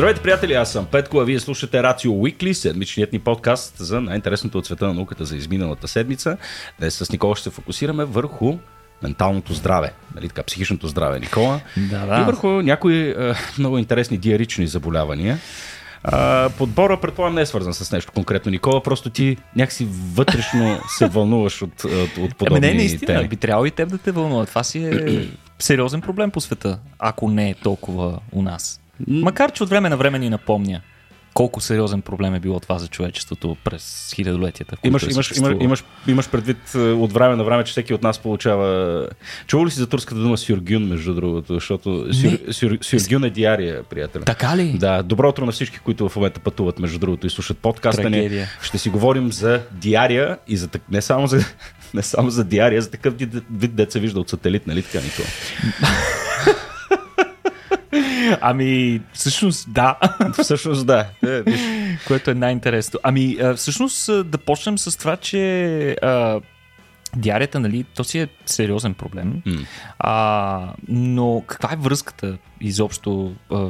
Здравейте, приятели! Аз съм Петко, а вие слушате Рацио Уикли, седмичният ни подкаст за най-интересното от света на науката за изминалата седмица. Днес с Никола ще се фокусираме върху менталното здраве, нали така, психичното здраве, Никола. Да, да. И върху някои е, много интересни диарични заболявания. А, подбора, предполагам, не е свързан с нещо конкретно, Никола, просто ти някакси вътрешно се вълнуваш от, от, от подобни Ами не, наистина, теми. би трябвало и теб да те вълнува. Това си е сериозен проблем по света, ако не е толкова у нас. Макар, че от време на време ни напомня колко сериозен проблем е било това за човечеството през хилядолетията. Имаш, е имаш, имаш, имаш, имаш предвид е, от време на време, че всеки от нас получава... Чува ли си за турската дума сюргюн, между другото? Защото сюр, сюр, сюргюн е диария, приятел. Така ли? Да, добро утро на всички, които в момента пътуват, между другото, и слушат подкаста ни. Ще си говорим за диария и за, не само за, не само за диария, за такъв вид, вид деца вижда от сателит, нали така, Никола? Ами, всъщност да. Всъщност да. Е, виж. което е най-интересно. Ами, всъщност да почнем с това, че а, диарията, нали, то си е сериозен проблем. А, но каква е връзката изобщо а,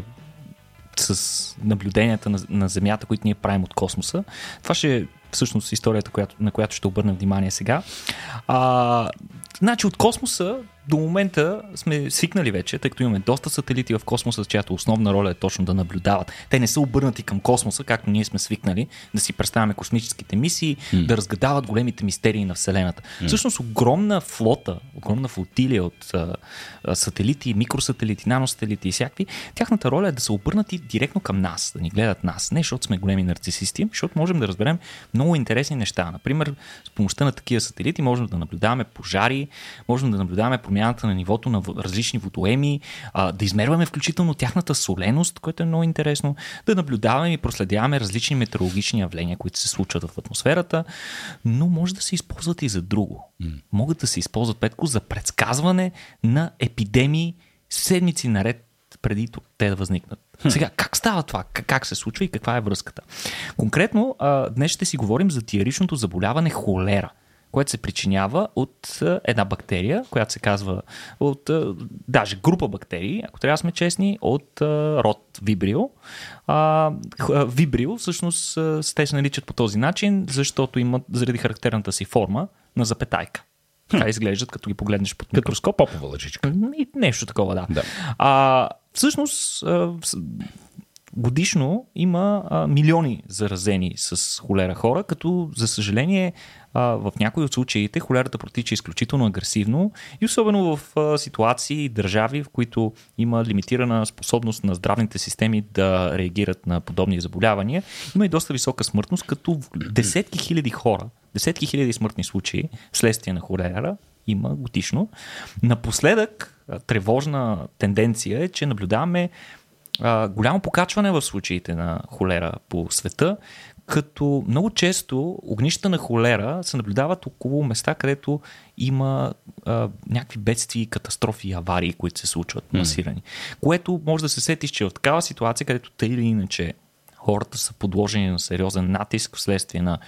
с наблюденията на, на Земята, които ние правим от космоса? Това ще е всъщност историята, която, на която ще обърнем внимание сега. А, значи от космоса до момента сме свикнали вече, тъй като имаме доста сателити в космоса, чиято основна роля е точно да наблюдават. Те не са обърнати към космоса, както ние сме свикнали да си представяме космическите мисии, mm. да разгадават големите мистерии на Вселената. Mm. Всъщност огромна флота, огромна флотилия от а, а, сателити, микросателити, наносателити и всякакви, тяхната роля е да са обърнати директно към нас, да ни гледат нас. Не защото сме големи нарцисисти, защото можем да разберем много интересни неща. Например, с помощта на такива сателити можем да наблюдаваме пожари, можем да наблюдаваме промяната на нивото на различни водоеми, а, да измерваме включително тяхната соленост, което е много интересно, да наблюдаваме и проследяваме различни метеорологични явления, които се случват в атмосферата, но може да се използват и за друго. Могат да се използват, Петко, за предсказване на епидемии седмици наред преди те да възникнат. Сега, как става това? Как, как се случва и каква е връзката? Конкретно, а, днес ще си говорим за диаричното заболяване холера което се причинява от една бактерия, която се казва от даже група бактерии, ако трябва да сме честни, от род. А, а, Vibrio всъщност те се наричат по този начин, защото имат заради характерната си форма на запетайка. Така изглеждат, като ги погледнеш под Като микроскоп. попова лъжичка. И нещо такова, да. Да. А, всъщност, годишно има а, милиони заразени с холера хора, като за съжаление а, в някои от случаите холерата протича изключително агресивно и особено в а, ситуации и държави, в които има лимитирана способност на здравните системи да реагират на подобни заболявания. Има и доста висока смъртност, като десетки хиляди хора, десетки хиляди смъртни случаи вследствие на холера има годишно. Напоследък тревожна тенденция е, че наблюдаваме а, голямо покачване в случаите на холера по света, като много често огнищата на холера се наблюдават около места, където има а, някакви бедствия, катастрофи и аварии, които се случват масирани. Което може да се сетиш, че в такава ситуация, където тъй или иначе хората са подложени на сериозен натиск вследствие на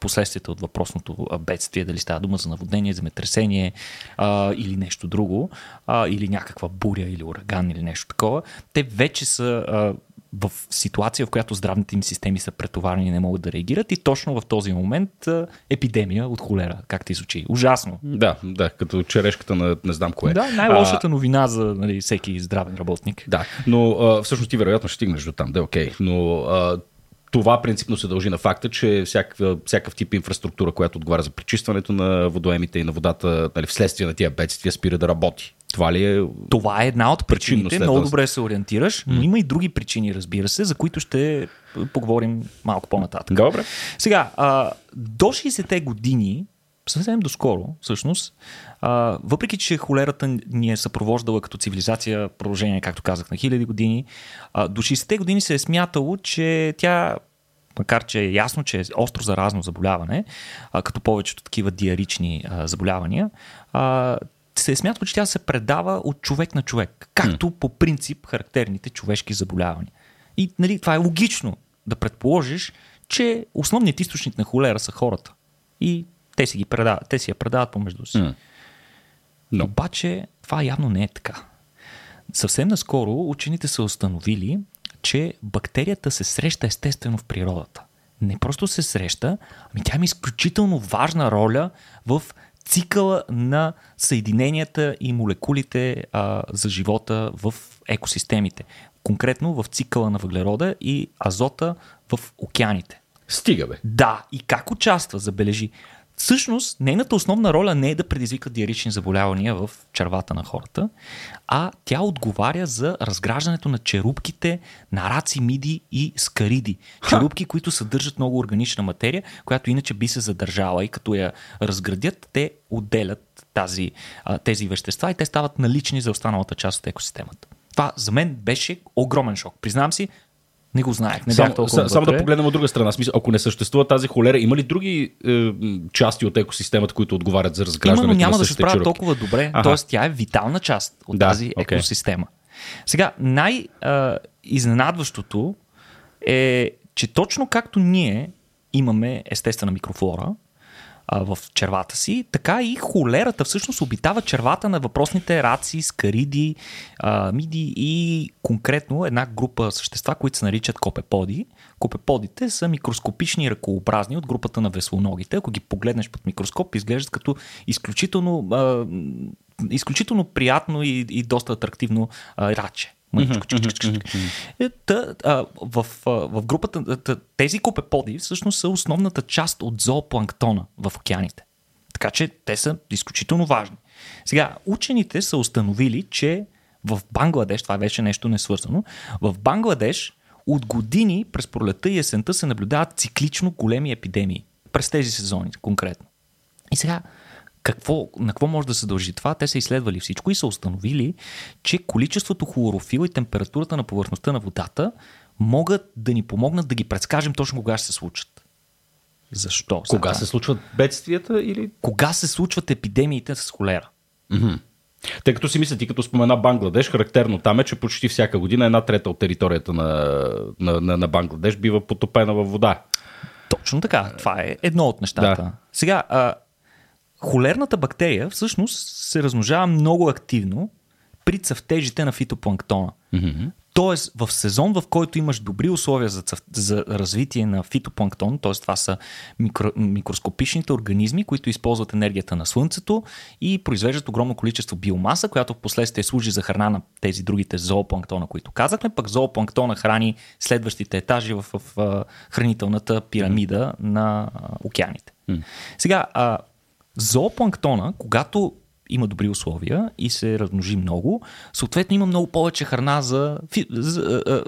последствията от въпросното бедствие, дали става дума за наводнение, земетресение а, или нещо друго, а, или някаква буря или ураган или нещо такова, те вече са а, в ситуация, в която здравните им системи са претоварени и не могат да реагират и точно в този момент а, епидемия от холера, как ти звучи. Ужасно. Да, да, като черешката на не знам кое. Да, най-лошата новина за нали, всеки здравен работник. Да, но а, всъщност ти вероятно ще стигнеш до там, да, окей. Но а, това принципно се дължи на факта, че всякакъв, всякакъв тип инфраструктура, която отговаря за пречистването на водоемите и на водата, нали, вследствие на тия бедствия, спира да работи. Това ли е? Това е една от причините. Много добре се ориентираш, но има и други причини, разбира се, за които ще поговорим малко по-нататък. Добре. Сега, а, до 60-те години, съвсем доскоро, всъщност, а, въпреки че холерата ни е съпровождала като цивилизация продължение, както казах, на хиляди години, а, до 60-те години се е смятало, че тя макар че е ясно, че е остро заразно заболяване, а, като повечето такива диарични а, заболявания, а, се е смятало, че тя се предава от човек на човек, както по принцип характерните човешки заболявания. И нали, това е логично да предположиш, че основният източник на холера са хората. И те си, ги предават, те си я предават помежду си. М. Но. Обаче това явно не е така. Съвсем наскоро учените са установили, че бактерията се среща естествено в природата. Не просто се среща, ами тя има изключително важна роля в цикъла на съединенията и молекулите а, за живота в екосистемите. Конкретно в цикъла на въглерода и азота в океаните. Стига бе. Да, и как участва, забележи. Всъщност, нейната основна роля не е да предизвика диарични заболявания в червата на хората, а тя отговаря за разграждането на черупките на раци, миди и скариди. Черупки, които съдържат много органична материя, която иначе би се задържала и като я разградят, те отделят тази, тези вещества и те стават налични за останалата част от екосистемата. Това за мен беше огромен шок. Признавам си, не го знаех. Не само, толкова само да погледнем от друга страна. Смисъл, ако не съществува тази холера, има ли други е, части от екосистемата, които отговарят за разграждането Именно няма на да се справя толкова добре. Ага. Тоест, тя е витална част от да, тази okay. екосистема. Сега, най-изненадващото е, че точно както ние имаме естествена микрофлора, а, в червата си, така и холерата всъщност обитава червата на въпросните раци, скариди, а, миди и конкретно една група същества, които се наричат копеподи. Копеподите са микроскопични ръкообразни от групата на веслоногите. Ако ги погледнеш под микроскоп, изглеждат като изключително, а, изключително приятно и, и доста атрактивно а, раче. В, в групата, тези копеподи всъщност са основната част от зоопланктона в океаните. Така че те са изключително важни. Сега, учените са установили, че в Бангладеш, това е вече нещо несвързано, в Бангладеш от години през пролета и есента се наблюдават циклично големи епидемии. През тези сезони конкретно. И сега, какво, на какво може да се дължи това? Те са изследвали всичко и са установили, че количеството хлорофил и температурата на повърхността на водата могат да ни помогнат да ги предскажем точно кога ще се случат. Защо? Кога се случват бедствията или? Кога се случват епидемиите с холера? Mm-hmm. Тъй като си мисля, ти като спомена Бангладеш, характерно там е, че почти всяка година една трета от територията на, на, на, на Бангладеш бива потопена във вода. Точно така. Това е едно от нещата. Да. Сега, а, холерната бактерия всъщност се размножава много активно при цъфтежите на фитопланктона. Mm-hmm. Тоест, в сезон, в който имаш добри условия за, цъф... за развитие на фитопланктон, т.е. това са микро... микроскопичните организми, които използват енергията на Слънцето и произвеждат огромно количество биомаса, която в последствие служи за храна на тези другите зоопланктона, които казахме, пък зоопланктона храни следващите етажи в, в, в хранителната пирамида mm-hmm. на океаните. Mm-hmm. Сега, а, Зоопланктона, когато има добри условия и се размножи много, съответно има много повече храна за, за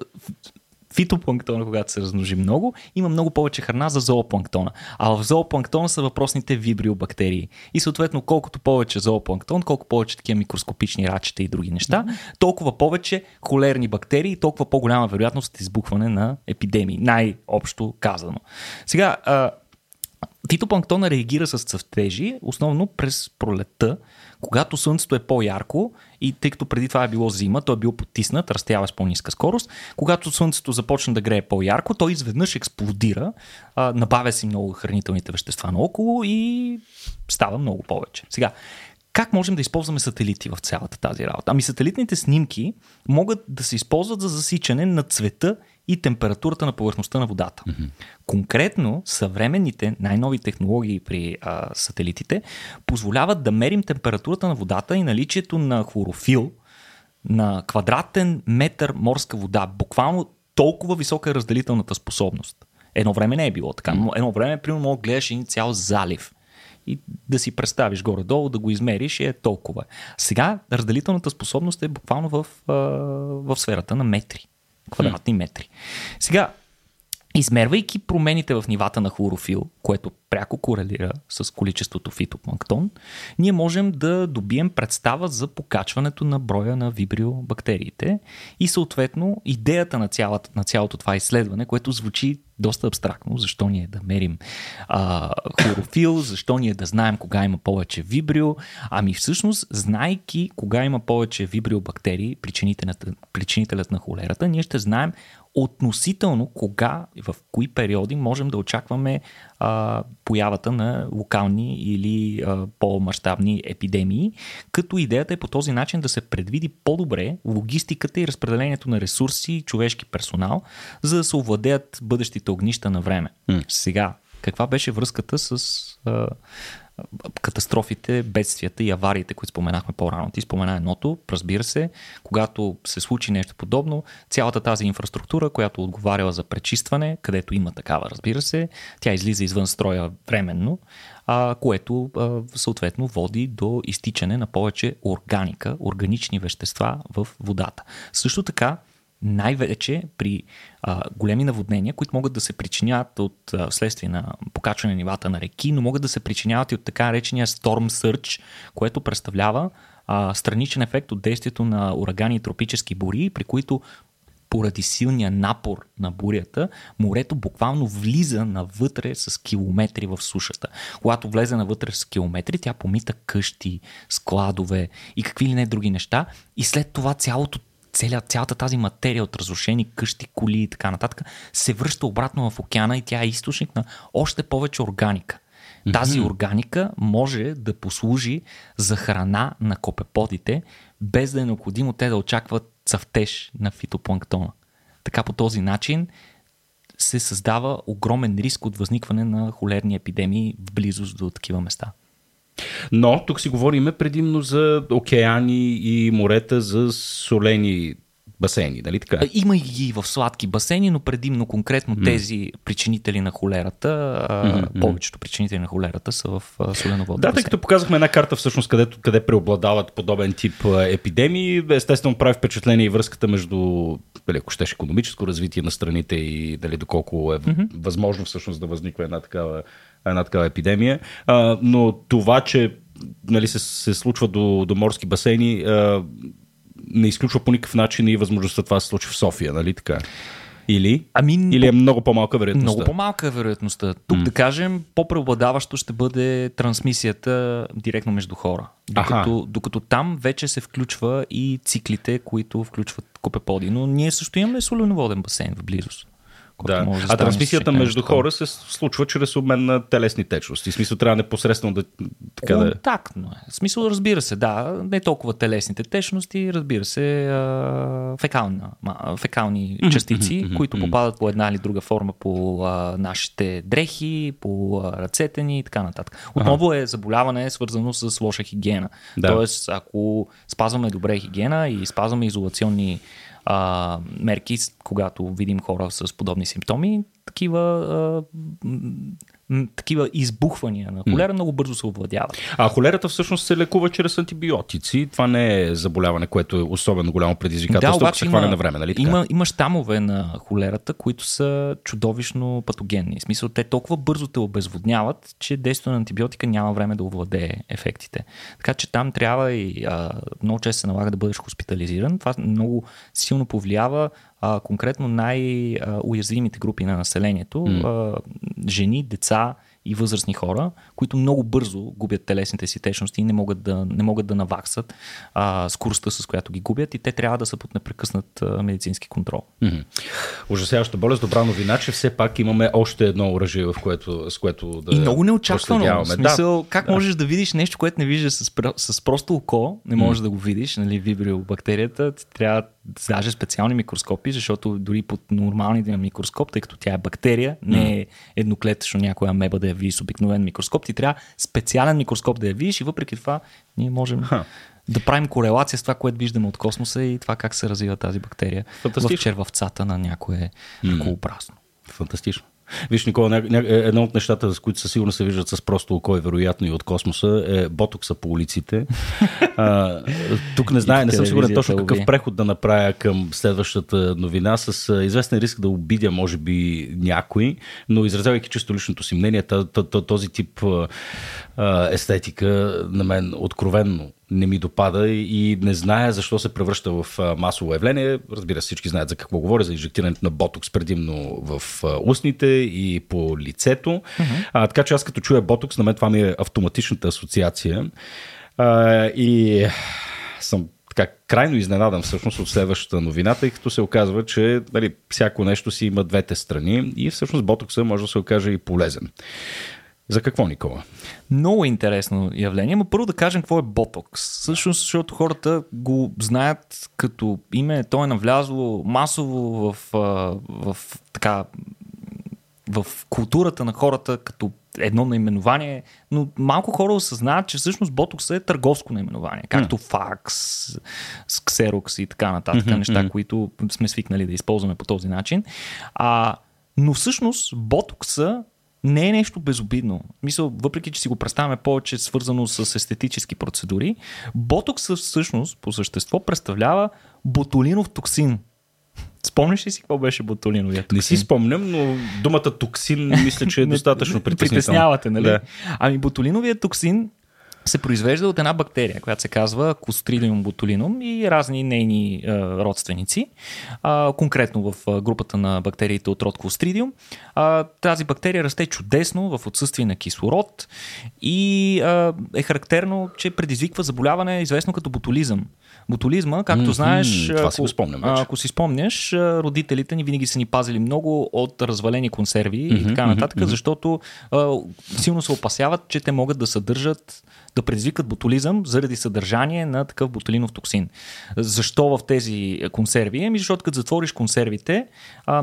фитопланктона, когато се размножи много, има много повече храна за зоопланктона. А в зоопланктона са въпросните вибриобактерии. И съответно, колкото повече зоопланктон, колко повече такива микроскопични рачета и други неща, толкова повече холерни бактерии, толкова по-голяма вероятност от избухване на епидемии. Най-общо казано. Сега, Фитопланктона реагира с цъфтежи, основно през пролетта, когато слънцето е по-ярко и тъй като преди това е било зима, той е бил потиснат, растява с по-ниска скорост. Когато слънцето започне да грее по-ярко, той изведнъж експлодира, набавя си много хранителните вещества наоколо и става много повече. Сега, как можем да използваме сателити в цялата тази работа? Ами сателитните снимки могат да се използват за засичане на цвета и температурата на повърхността на водата. Mm-hmm. Конкретно, съвременните най-нови технологии при а, сателитите позволяват да мерим температурата на водата и наличието на хлорофил на квадратен метър морска вода. Буквално толкова висока е разделителната способност. Едно време не е било така. Но едно време, примерно, мога гледаш един цял залив и да си представиш горе-долу, да го измериш и е толкова. Сега разделителната способност е буквално в, в сферата на метри квадратни метри. Сега, измервайки промените в нивата на хлорофил, което пряко корелира с количеството фитопланктон, ние можем да добием представа за покачването на броя на вибриобактериите и съответно идеята на, цялата, на цялото това изследване, което звучи доста абстрактно, защо ние да мерим а, хлорофил, защо ние да знаем кога има повече вибрио, ами всъщност, знайки кога има повече вибриобактерии, причинителят, причинителят на холерата, ние ще знаем относително кога, в кои периоди можем да очакваме а, появата на локални или а, по-масштабни епидемии, като идеята е по този начин да се предвиди по-добре логистиката и разпределението на ресурси и човешки персонал, за да се овладеят бъдещите огнища на време. Mm. Сега, каква беше връзката с а, катастрофите, бедствията и авариите, които споменахме по-рано. Ти спомена едното, разбира се, когато се случи нещо подобно, цялата тази инфраструктура, която отговаряла за пречистване, където има такава, разбира се, тя излиза извън строя временно, а, което а, съответно води до изтичане на повече органика, органични вещества в водата. Също така, най-вече при а, големи наводнения, които могат да се причиняват от а, следствие на покачване нивата на реки, но могат да се причиняват и от така наречения Storm Surge, което представлява а, страничен ефект от действието на урагани и тропически бури, при които поради силния напор на бурята, морето буквално влиза навътре с километри в сушата. Когато влезе навътре с километри, тя помита къщи, складове и какви ли не други неща и след това цялото цяля, цялата тази материя от разрушени къщи, коли и така нататък се връща обратно в океана и тя е източник на още повече органика. Тази органика може да послужи за храна на копеподите, без да е необходимо те да очакват цъфтеж на фитопланктона. Така по този начин се създава огромен риск от възникване на холерни епидемии в близост до такива места. Но тук си говориме предимно за океани и морета, за солени басейни, нали така? Има и ги в сладки басейни, но предимно конкретно mm. тези причинители на холерата, mm-hmm. повечето причинители на холерата са в соленоводни Да, тъй като показахме една карта всъщност, където, къде преобладават подобен тип епидемии, естествено прави впечатление и връзката между, дали, ако щеш, економическо развитие на страните и дали доколко е mm-hmm. възможно всъщност да възниква една такава една такава епидемия. А, но това, че нали, се, се случва до, до морски басейни, а, не изключва по никакъв начин и възможността това да се случи в София, нали така? Или? Ами, Или е много по-малка вероятността? Много по-малка е вероятността. Тук mm. да кажем, по-преобладаващо ще бъде трансмисията директно между хора. Докато, докато там вече се включва и циклите, които включват копеподи. Но ние също имаме соленоводен басейн в близост. Да. Може да а трансмисията между хора се случва чрез обмен на телесни течности. В смисъл трябва непосредствено да... Така Контактно е. В смисъл разбира се, да, не толкова телесните течности, разбира се, фекални, фекални частици, които попадат по една или друга форма по нашите дрехи, по ръцете ни и така нататък. Отново е заболяване свързано с лоша хигиена. Да. Тоест, ако спазваме добре хигиена и спазваме изолационни а, мерки, когато видим хора с подобни симптоми, такива а, такива избухвания на холера много бързо се овладяват. А холерата всъщност се лекува чрез антибиотици. Това не е заболяване, което е особено голямо предизвикателство, да, обаче се хване на време, нали така? Има, има щамове на холерата, които са чудовищно патогенни. В смисъл, те толкова бързо те обезводняват, че действието на антибиотика няма време да овладее ефектите. Така че там трябва и а, много често се налага да бъдеш хоспитализиран. Това много силно повлиява а, конкретно най-уязвимите групи на населението, mm. а, жени, деца, и възрастни хора, които много бързо губят телесните си течности и не могат да, не могат да наваксат а, скоростта, с която ги губят и те трябва да са под непрекъснат а, медицински контрол. Mm-hmm. Ужасяваща болест. Добра новина, че все пак имаме още едно оръжие, в което, с което да. И много неочаквано. В смисъл, да. как да. можеш да видиш нещо, което не виждаш с, с просто око, не можеш mm. да го видиш, нали, вибриобактерията, трябва даже специални микроскопи, защото дори под нормалния микроскоп, тъй като тя е бактерия, не е едноклетъчно някоя амеба да я видиш с обикновен микроскоп, ти трябва специален микроскоп да я видиш и въпреки това ние можем Ха. да правим корелация с това, което виждаме от космоса и това как се развива тази бактерия в червавцата на някое ръкообразно. Фантастично. Виж, Никола, ня, ня, е, едно от нещата, с които със сигурно се виждат с просто око и вероятно и от космоса, е ботокса по улиците. а, тук не знае, не съм сигурен точно какъв преход да направя към следващата новина, с известен риск да обидя, може би, някой, но изразявайки чисто личното си мнение, този тип естетика на мен откровенно не ми допада и не зная защо се превръща в масово явление. Разбира се, всички знаят за какво говоря, за инжектирането на ботокс предимно в устните и по лицето. Mm-hmm. А, така че аз като чуя ботокс, на мен това ми е автоматичната асоциация. А, и съм така крайно изненадан всъщност от следващата новина, тъй като се оказва, че нали, всяко нещо си има двете страни и всъщност ботокса може да се окаже и полезен. За какво, Никола? Много интересно явление, но първо да кажем какво е ботокс. Всъщност, защото хората го знаят като име, то е навлязло масово в, в, в така в културата на хората като едно наименование, но малко хора осъзнават, че всъщност ботокс е търговско наименование, както mm. факс, ксерокс и така нататък, mm-hmm, неща, mm-hmm. които сме свикнали да използваме по този начин. А, но всъщност ботокса не е нещо безобидно. Мисъл, въпреки, че си го представяме повече свързано с естетически процедури, ботокс всъщност по същество представлява ботулинов токсин. Спомняш ли си какво беше ботулиновия токсин? Не си спомням, но думата токсин мисля, че е достатъчно притеснителна. Притеснявате, нали? Да. Ами ботулиновия токсин се произвежда от една бактерия, която се казва Clostridium botulinum и разни нейни а, родственици. А, конкретно в групата на бактериите от род Clostridium. А, тази бактерия расте чудесно в отсъствие на кислород и а, е характерно, че предизвиква заболяване, известно като ботулизъм. Ботулизма, както mm-hmm, знаеш, това ако, си спомням, ако си спомняш, родителите ни винаги са ни пазили много от развалени консерви mm-hmm, и така нататък, mm-hmm. защото а, силно се опасяват, че те могат да съдържат да предизвикат ботулизъм заради съдържание на такъв ботулинов токсин. Защо в тези консерви? Ами защото като затвориш консервите,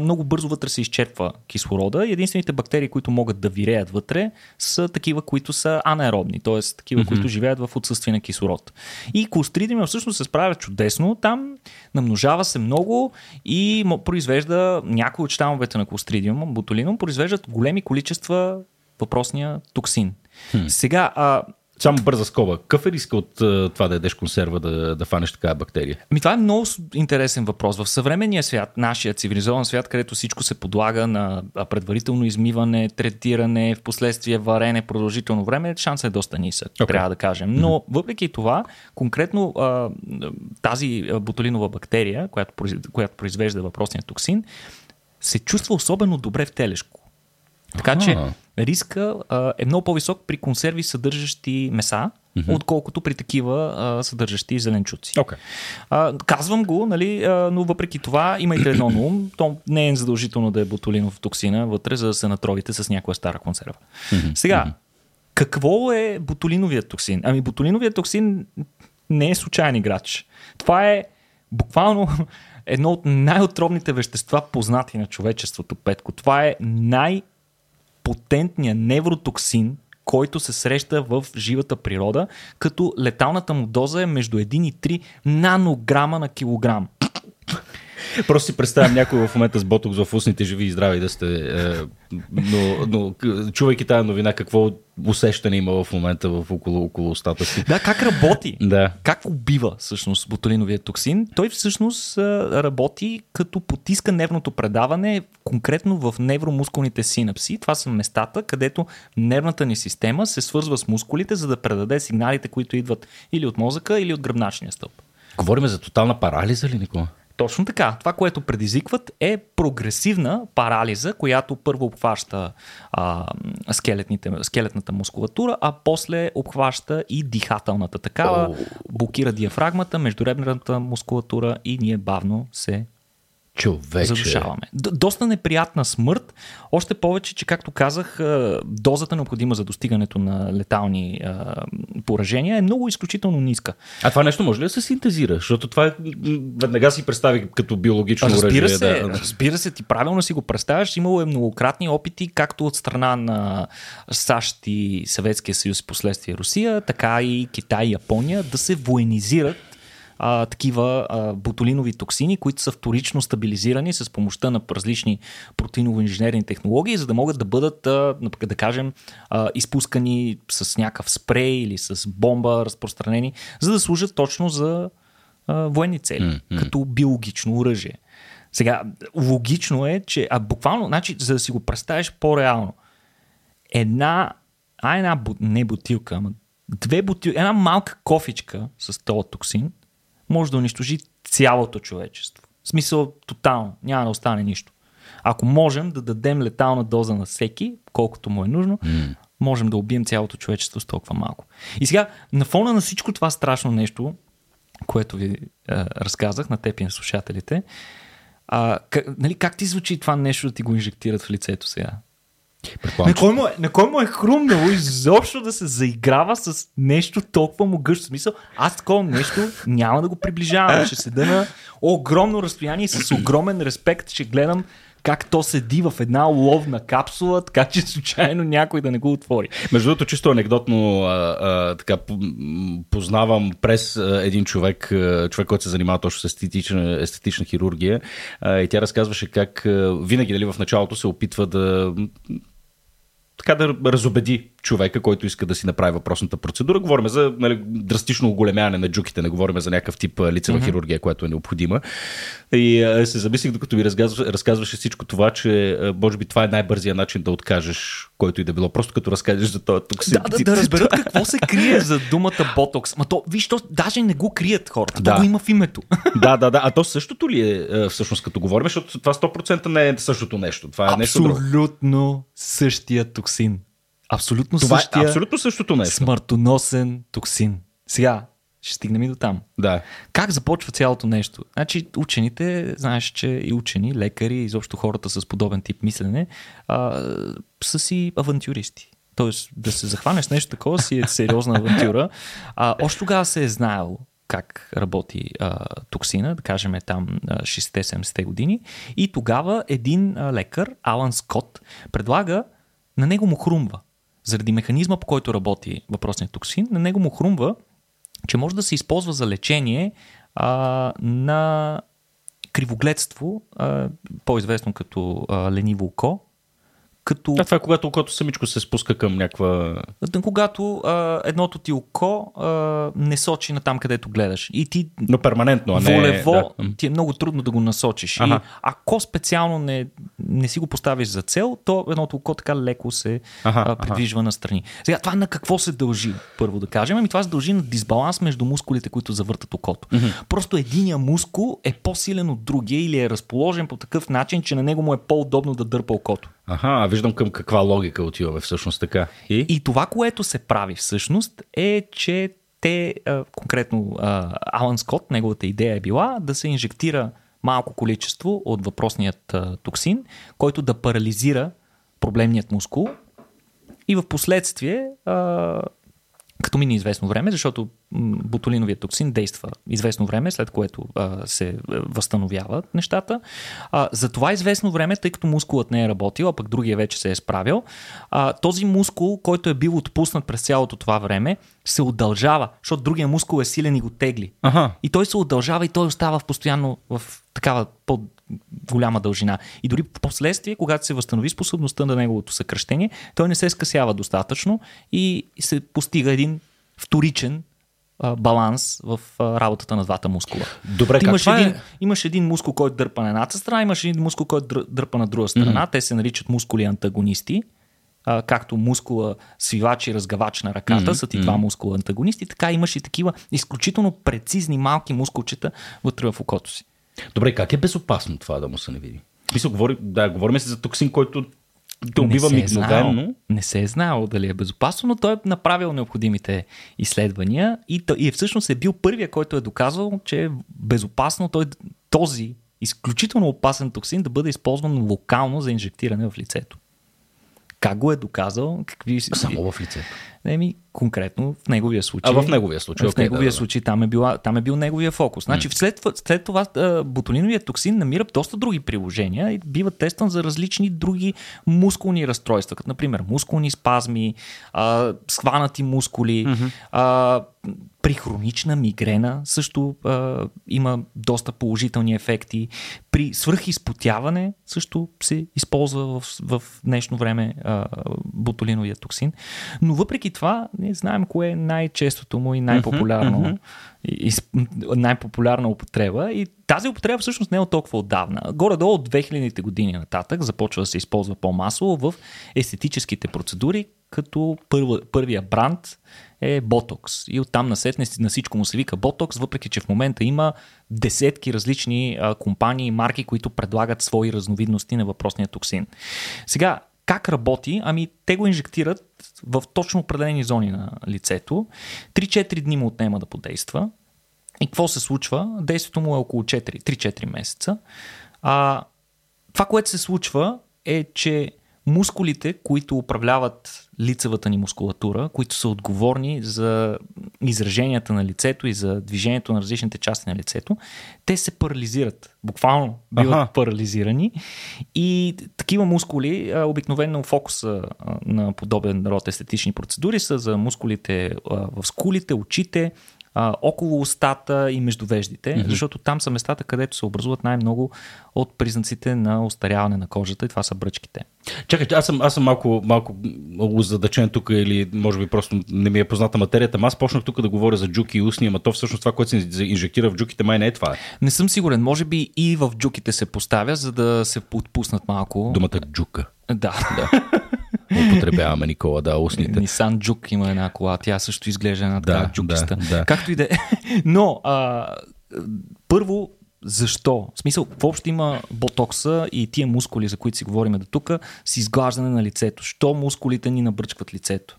много бързо вътре се изчерпва кислорода и единствените бактерии, които могат да виреят вътре, са такива, които са анаеробни, т.е. такива, mm-hmm. които живеят в отсъствие на кислород. И колостридиума всъщност се справя чудесно. Там намножава се много и произвежда някои от щамовете на колостридиума, ботулином, произвеждат големи количества въпросния токсин. Хм. Сега, а, само бърза скоба. Какъв е риска от това да ядеш консерва, да, да фанеш такава бактерия? Ми, това е много интересен въпрос. В съвременния свят, нашия цивилизован свят, където всичко се подлага на предварително измиване, третиране, в последствие варене продължително време, шансът е доста нисък, okay. трябва да кажем. Но mm-hmm. въпреки това, конкретно тази ботулинова бактерия, която, която произвежда въпросния токсин, се чувства особено добре в телешко. Така че риска а, е много по-висок при консерви, съдържащи меса, mm-hmm. отколкото при такива а, съдържащи зеленчуци. Okay. А, казвам го, нали, а, но въпреки това имайте едно на ум. То не е задължително да е ботулинов токсина вътре, за да се натровите с някоя стара консерва. Mm-hmm. Сега, mm-hmm. какво е ботулиновият токсин? Ами ботулиновият токсин не е случайен играч. Това е буквално едно от най-отровните вещества, познати на човечеството, Петко. Това е най- потентния невротоксин, който се среща в живата природа, като леталната му доза е между 1 и 3 нанограма на килограм. Просто си представям някой в момента с ботокс в устните, живи и здрави да сте. Е, но, но чувайки тази новина, какво усещане има в момента в около, около устата си? Да, как работи? Да. Как убива всъщност ботулиновия токсин? Той всъщност работи като потиска нервното предаване конкретно в невромускулните синапси. Това са местата, където нервната ни система се свързва с мускулите, за да предаде сигналите, които идват или от мозъка, или от гръбначния стълб. Говорим за тотална парализа ли, Никола? Точно така. Това, което предизвикват е прогресивна парализа, която първо обхваща а, скелетната мускулатура, а после обхваща и дихателната такава, блокира диафрагмата, междуребната мускулатура и ние бавно се Човече. задушаваме. Д- доста неприятна смърт, още повече, че както казах, дозата необходима за достигането на летални а, поражения е много изключително ниска. А това нещо може ли да се синтезира? Защото това е, веднага си представи като биологично разбира оръжие. Се, да. Разбира се, ти правилно си го представяш. Имало е многократни опити, както от страна на САЩ и Съветския съюз, последствие Русия, така и Китай и Япония да се военизират а, такива а, ботулинови токсини, които са вторично стабилизирани с помощта на различни протеиново-инженерни технологии, за да могат да бъдат, а, да кажем, а, изпускани с някакъв спрей или с бомба разпространени, за да служат точно за а, военни цели, mm-hmm. като биологично оръжие. Сега, логично е, че а буквално, значи, за да си го представиш по-реално, една, а една, не бутилка, ама две бутилки, една малка кофичка с този токсин може да унищожи цялото човечество. В смисъл тотално, няма да остане нищо. Ако можем да дадем летална доза на всеки, колкото му е нужно, mm. можем да убием цялото човечество с толкова малко. И сега, на фона на всичко това страшно нещо, което ви а, разказах на теб и на слушателите. А, как, нали, как ти звучи това нещо да ти го инжектират в лицето сега? На кой, му е, на кой му е хрумнало изобщо да се заиграва с нещо толкова му гъщо смисъл? Аз такова нещо няма да го приближавам. Ще седа на огромно разстояние и с огромен респект ще гледам как то седи в една ловна капсула, така че случайно някой да не го отвори. Между другото, чисто анекдотно а, а, така, познавам през един човек, човек, който се занимава точно с естетична, естетична хирургия а, и тя разказваше как винаги нали, в началото се опитва да така да разобеди човека, който иска да си направи въпросната процедура. Говорим за нали, драстично оголемяване на джуките, не говорим за някакъв тип лицева mm-hmm. хирургия, която е необходима. И а, се замислих, докато ви разказваше, разказваше всичко това, че а, може би това е най-бързия начин да откажеш който и да било. Просто като разкажеш за този токсин. Да, да, да разберат какво се крие за думата ботокс. Ма то, виж, то даже не го крият хората. Да. То го има в името. Да, да, да. А то същото ли е всъщност като говорим, защото това 100% не е същото нещо. Това е Абсолютно нещо друго. същия токсин. Абсолютно Това е същия. Е абсолютно същото нещо. Смъртоносен токсин. Сега, ще стигнем и до там. Да. Как започва цялото нещо? Значи, учените, знаеш, че и учени, лекари, изобщо хората с подобен тип мислене, а, са си авантюристи. Тоест, да се захванеш с нещо такова си е сериозна авантюра. А, още тогава се е знаел как работи а, токсина, да кажем там 60-70 години. И тогава един а, лекар, Алан Скот, предлага, на него му хрумва заради механизма по който работи въпросният токсин, на него му хрумва, че може да се използва за лечение а, на кривогледство, а, по-известно като а, лениво око, като... А това е когато окото самичко се спуска към някаква... Когато а, едното ти око а, не сочи на там, където гледаш. И ти... Но перманентно, а не... Волево да. ти е много трудно да го насочиш. Ага. И ако специално не, не си го поставиш за цел, то едното око така леко се ага, а, придвижва ага. настрани. Сега, това на какво се дължи, първо да кажем? Ами това се дължи на дисбаланс между мускулите, които завъртат окото. Mm-hmm. Просто единия мускул е по-силен от другия или е разположен по такъв начин, че на него му е по-удобно да дърпа окото. Аха, виждам към каква логика отиваме всъщност така. И, и това, което се прави всъщност е, че те, конкретно Алан Скот, неговата идея е била да се инжектира малко количество от въпросният токсин, който да парализира проблемният мускул и в последствие като мине известно време, защото ботулиновия токсин действа известно време, след което а, се възстановяват нещата. А, за това известно време, тъй като мускулът не е работил, а пък другия вече се е справил, а, този мускул, който е бил отпуснат през цялото това време, се удължава, защото другия мускул е силен и го тегли. Ага. И той се удължава и той остава в постоянно в такава по голяма дължина. И дори в последствие, когато се възстанови способността на неговото съкръщение, той не се скъсява достатъчно и се постига един вторичен баланс в работата на двата мускула. Добре, Ти имаш, е? един, имаш един мускул, който дърпа на едната страна, имаш един мускул, който дърпа на друга страна. Mm-hmm. Те се наричат мускули антагонисти. А, както мускула свивач и разгавач на ръката mm-hmm. са ти два мускула антагонисти, така имаш и такива изключително прецизни малки мускулчета вътре в окото си. Добре, как е безопасно това да му се не види? Мисля, говори, да, говорим се за токсин, който те убива не се Е не се е знал дали е безопасно, но той е направил необходимите изследвания и, и е всъщност е бил първия, който е доказал, че е безопасно той, този изключително опасен токсин да бъде използван локално за инжектиране в лицето. Как го е доказал? Какви... Само в лицето. Еми, конкретно в неговия случай. А в неговия случай. В okay, неговия да, случай там е, била, там е бил неговия фокус. Значи, mm. след, след това ботулиновият токсин намира доста други приложения и бива тестван за различни други мускулни разстройства, като например мускулни спазми, а, схванати мускули, mm-hmm. а, при хронична мигрена също а, има доста положителни ефекти. При свръхизпотяване също се използва в, в днешно време а, ботулиновия токсин. Но въпреки това, не знаем кое е най-честото му и най-популярно, mm-hmm. и, и, най-популярна употреба. И тази употреба всъщност не е от толкова отдавна. Горе-долу от 2000-те години нататък започва да се използва по-масово в естетическите процедури, като първа, първия бранд е Ботокс. И оттам насетне на всичко му се вика Ботокс, въпреки че в момента има десетки различни а, компании и марки, които предлагат свои разновидности на въпросния токсин. Сега, как работи? Ами те го инжектират в точно определени зони на лицето. 3-4 дни му отнема да подейства. И какво се случва? Действието му е около 4, 3-4 месеца. А, това, което се случва е, че мускулите, които управляват лицевата ни мускулатура, които са отговорни за израженията на лицето и за движението на различните части на лицето, те се парализират. Буквално биват ага. парализирани. И такива мускули, обикновено фокуса на подобен род естетични процедури са за мускулите в скулите, очите, а, около устата и между веждите, mm-hmm. защото там са местата, където се образуват най-много от признаците на остаряване на кожата и това са бръчките. Чакай, аз съм, аз съм малко, малко задачен тук или може би просто не ми е позната материята, аз почнах тук да говоря за джуки и устни, ама то всъщност това, което се инжектира в джуките, май не е това. Не съм сигурен, може би и в джуките се поставя, за да се отпуснат малко. Думата джука. Да. да. употребяваме, Никола, да, устните. Нисан Джук има една кола, тя също изглежда една така да, джукиста. Да, да. Както и да е. Но, а, първо, защо? В смисъл, въобще има ботокса и тия мускули, за които си говорим до тук, с изглаждане на лицето. Що мускулите ни набръчкват лицето?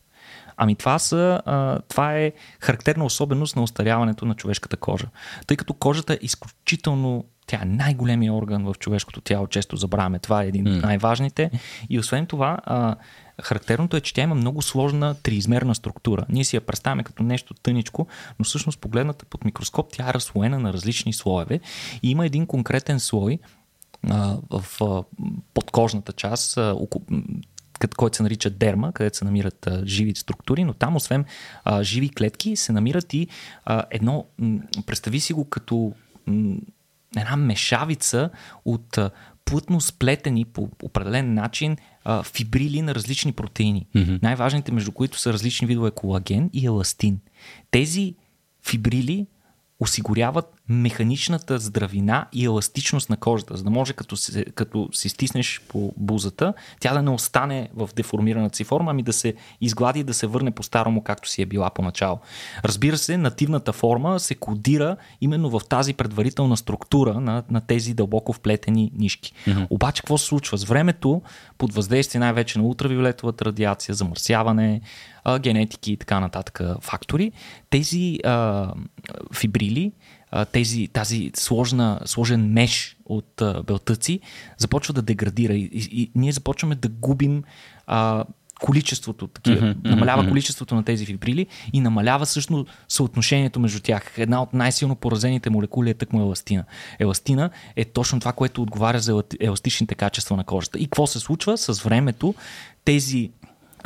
Ами това, са, а, това е характерна особеност на остаряването на човешката кожа. Тъй като кожата е изключително тя е най-големия орган в човешкото тяло, често забравяме. Това е един от най-важните. И освен това, а, характерното е, че тя има много сложна триизмерна структура. Ние си я представяме като нещо тъничко, но всъщност погледната под микроскоп тя е разслоена на различни слоеве и има един конкретен слой в подкожната част, който се нарича дерма, където се намират живи структури, но там освен живи клетки се намират и едно, представи си го като една мешавица от плътно сплетени по определен начин а, фибрили на различни протеини. Mm-hmm. Най-важните, между които са различни видове колаген и еластин. Тези фибрили осигуряват механичната здравина и еластичност на кожата, за да може като, се, като си стиснеш по бузата, тя да не остане в деформираната си форма, ами да се изглади и да се върне по-старому, както си е била поначало. Разбира се, нативната форма се кодира именно в тази предварителна структура на, на тези дълбоко вплетени нишки. Mm-hmm. Обаче, какво се случва? С времето, под въздействие най-вече на ултравиолетовата радиация, замърсяване, генетики и така нататък фактори, тези а, фибрили тези, тази сложна, сложен меш от а, белтъци започва да деградира и, и, и ние започваме да губим а, количеството, такива, mm-hmm, намалява mm-hmm. количеството на тези фибрили и намалява също съотношението между тях. Една от най-силно поразените молекули е тъкмо еластина. Еластина е точно това, което отговаря за еластичните качества на кожата. И какво се случва? С времето тези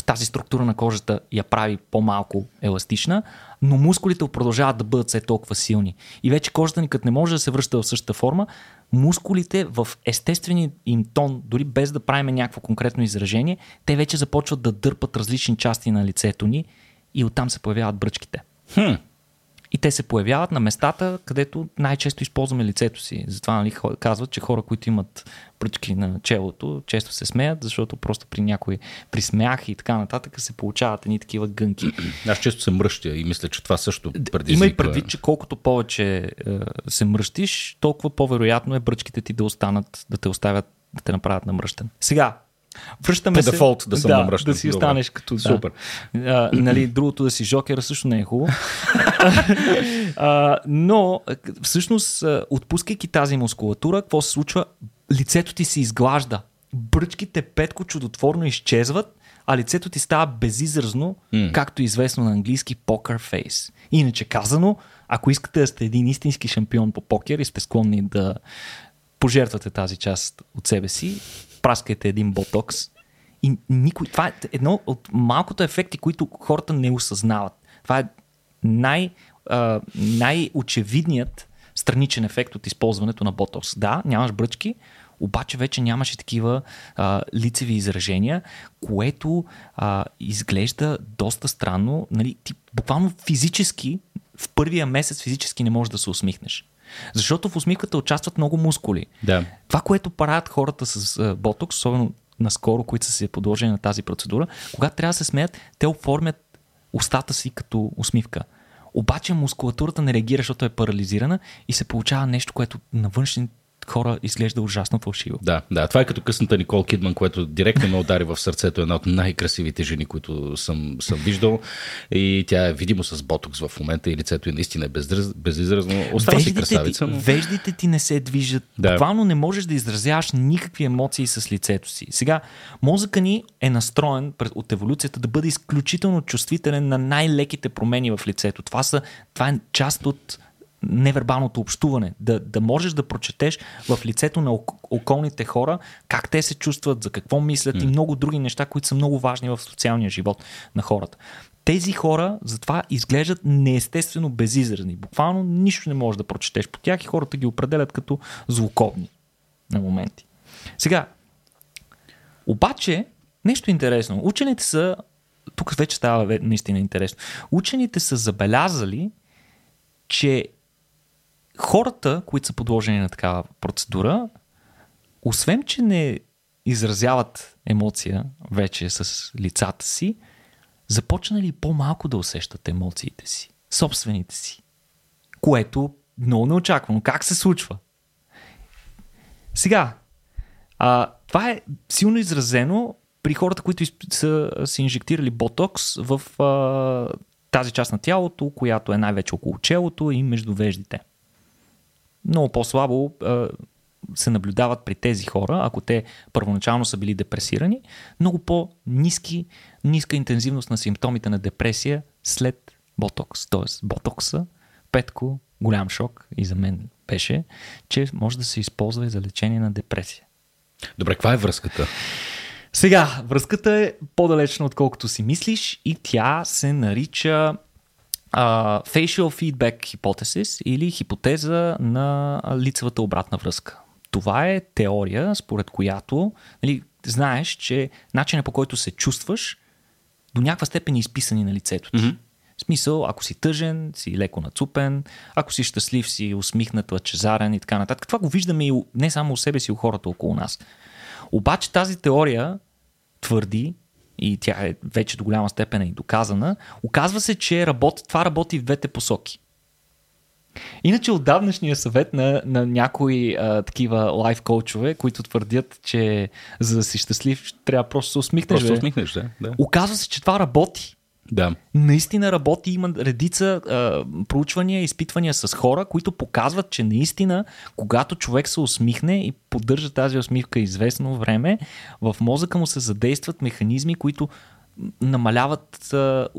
тази структура на кожата я прави по-малко еластична, но мускулите продължават да бъдат все толкова силни. И вече кожата ни, като не може да се връща в същата форма, мускулите в естествения им тон, дори без да правим някакво конкретно изражение, те вече започват да дърпат различни части на лицето ни и оттам се появяват бръчките. Хм. И те се появяват на местата, където най-често използваме лицето си. Затова нали, казват, че хора, които имат пръчки на челото, често се смеят, защото просто при някой при смях и така нататък се получават едни такива гънки. Аз често се мръщя и мисля, че това също предизвиква... Има и предвид, че колкото повече е, се мръщиш, толкова по-вероятно е бръчките ти да останат, да те оставят да те направят намръщен. Сега, Връщаме По се. дефолт да съм да, намръщен. Да си останеш като... Супер. Да. А, нали, другото да си жокера също не е хубаво. а, но, всъщност, отпускайки тази мускулатура, какво се случва? Лицето ти се изглажда. Бръчките петко чудотворно изчезват, а лицето ти става безизразно, mm. както е известно на английски покер фейс. Иначе казано, ако искате да сте един истински шампион по покер и сте склонни да пожертвате тази част от себе си, праскайте един ботокс и никой... Това е едно от малкото ефекти, които хората не осъзнават. Това е най, а, най-очевидният страничен ефект от използването на ботокс. Да, нямаш бръчки, обаче вече нямаше такива а, лицеви изражения, което а, изглежда доста странно. Нали, ти буквално физически, в първия месец физически не можеш да се усмихнеш. Защото в усмивката участват много мускули. Да. Това, което правят хората с ботокс, особено наскоро, които са се подложени на тази процедура, когато трябва да се смеят, те оформят устата си като усмивка. Обаче мускулатурата не реагира, защото е парализирана и се получава нещо, което на външен хора изглежда ужасно фалшиво. Да, да. Това е като късната Никол Кидман, което директно ме удари в сърцето. Една от най-красивите жени, които съм, съм виждал. И тя е видимо с ботокс в момента и лицето е наистина бездръз, безизразно. Остава си красавица. Ти, но... Веждите ти не се движат. Да. Буквално не можеш да изразяваш никакви емоции с лицето си. Сега, мозъка ни е настроен от еволюцията да бъде изключително чувствителен на най-леките промени в лицето. Това, са, това е част от невербалното общуване, да, да можеш да прочетеш в лицето на околните хора как те се чувстват, за какво мислят mm. и много други неща, които са много важни в социалния живот на хората. Тези хора затова изглеждат неестествено безизразни. Буквално нищо не можеш да прочетеш по тях и хората ги определят като злокобни на моменти. Сега, обаче, нещо интересно. Учените са, тук вече става наистина интересно, учените са забелязали, че хората, които са подложени на такава процедура, освен, че не изразяват емоция вече с лицата си, започнали по-малко да усещат емоциите си, собствените си. Което много неочаквано. Как се случва? Сега, а, това е силно изразено при хората, които са си инжектирали ботокс в а, тази част на тялото, която е най-вече около челото и между веждите много по-слабо се наблюдават при тези хора, ако те първоначално са били депресирани, много по-низки, ниска интензивност на симптомите на депресия след ботокс. Тоест, ботокса, петко, голям шок и за мен беше, че може да се използва и за лечение на депресия. Добре, каква е връзката? Сега, връзката е по-далечна, отколкото си мислиш и тя се нарича Uh, facial feedback hypothesis или хипотеза на лицевата обратна връзка. Това е теория, според която нали, знаеш, че начинът по който се чувстваш до някаква степен е изписани на лицето ти. Mm-hmm. В смисъл, ако си тъжен, си леко нацупен, ако си щастлив, си усмихнат, лъчезарен и така нататък. Това го виждаме и не само у себе си, у хората около нас. Обаче тази теория твърди, и тя е вече до голяма степен и доказана, оказва се, че работи, това работи в двете посоки. Иначе отдавнашния съвет на, на някои а, такива лайф коучове, които твърдят, че за да си щастлив трябва просто да се усмихнеш. Просто усмихнеш, да, да. Оказва се, че това работи. Да. Наистина работи, има редица а, проучвания, изпитвания с хора, които показват, че наистина, когато човек се усмихне и поддържа тази усмивка известно време, в мозъка му се задействат механизми, които намаляват,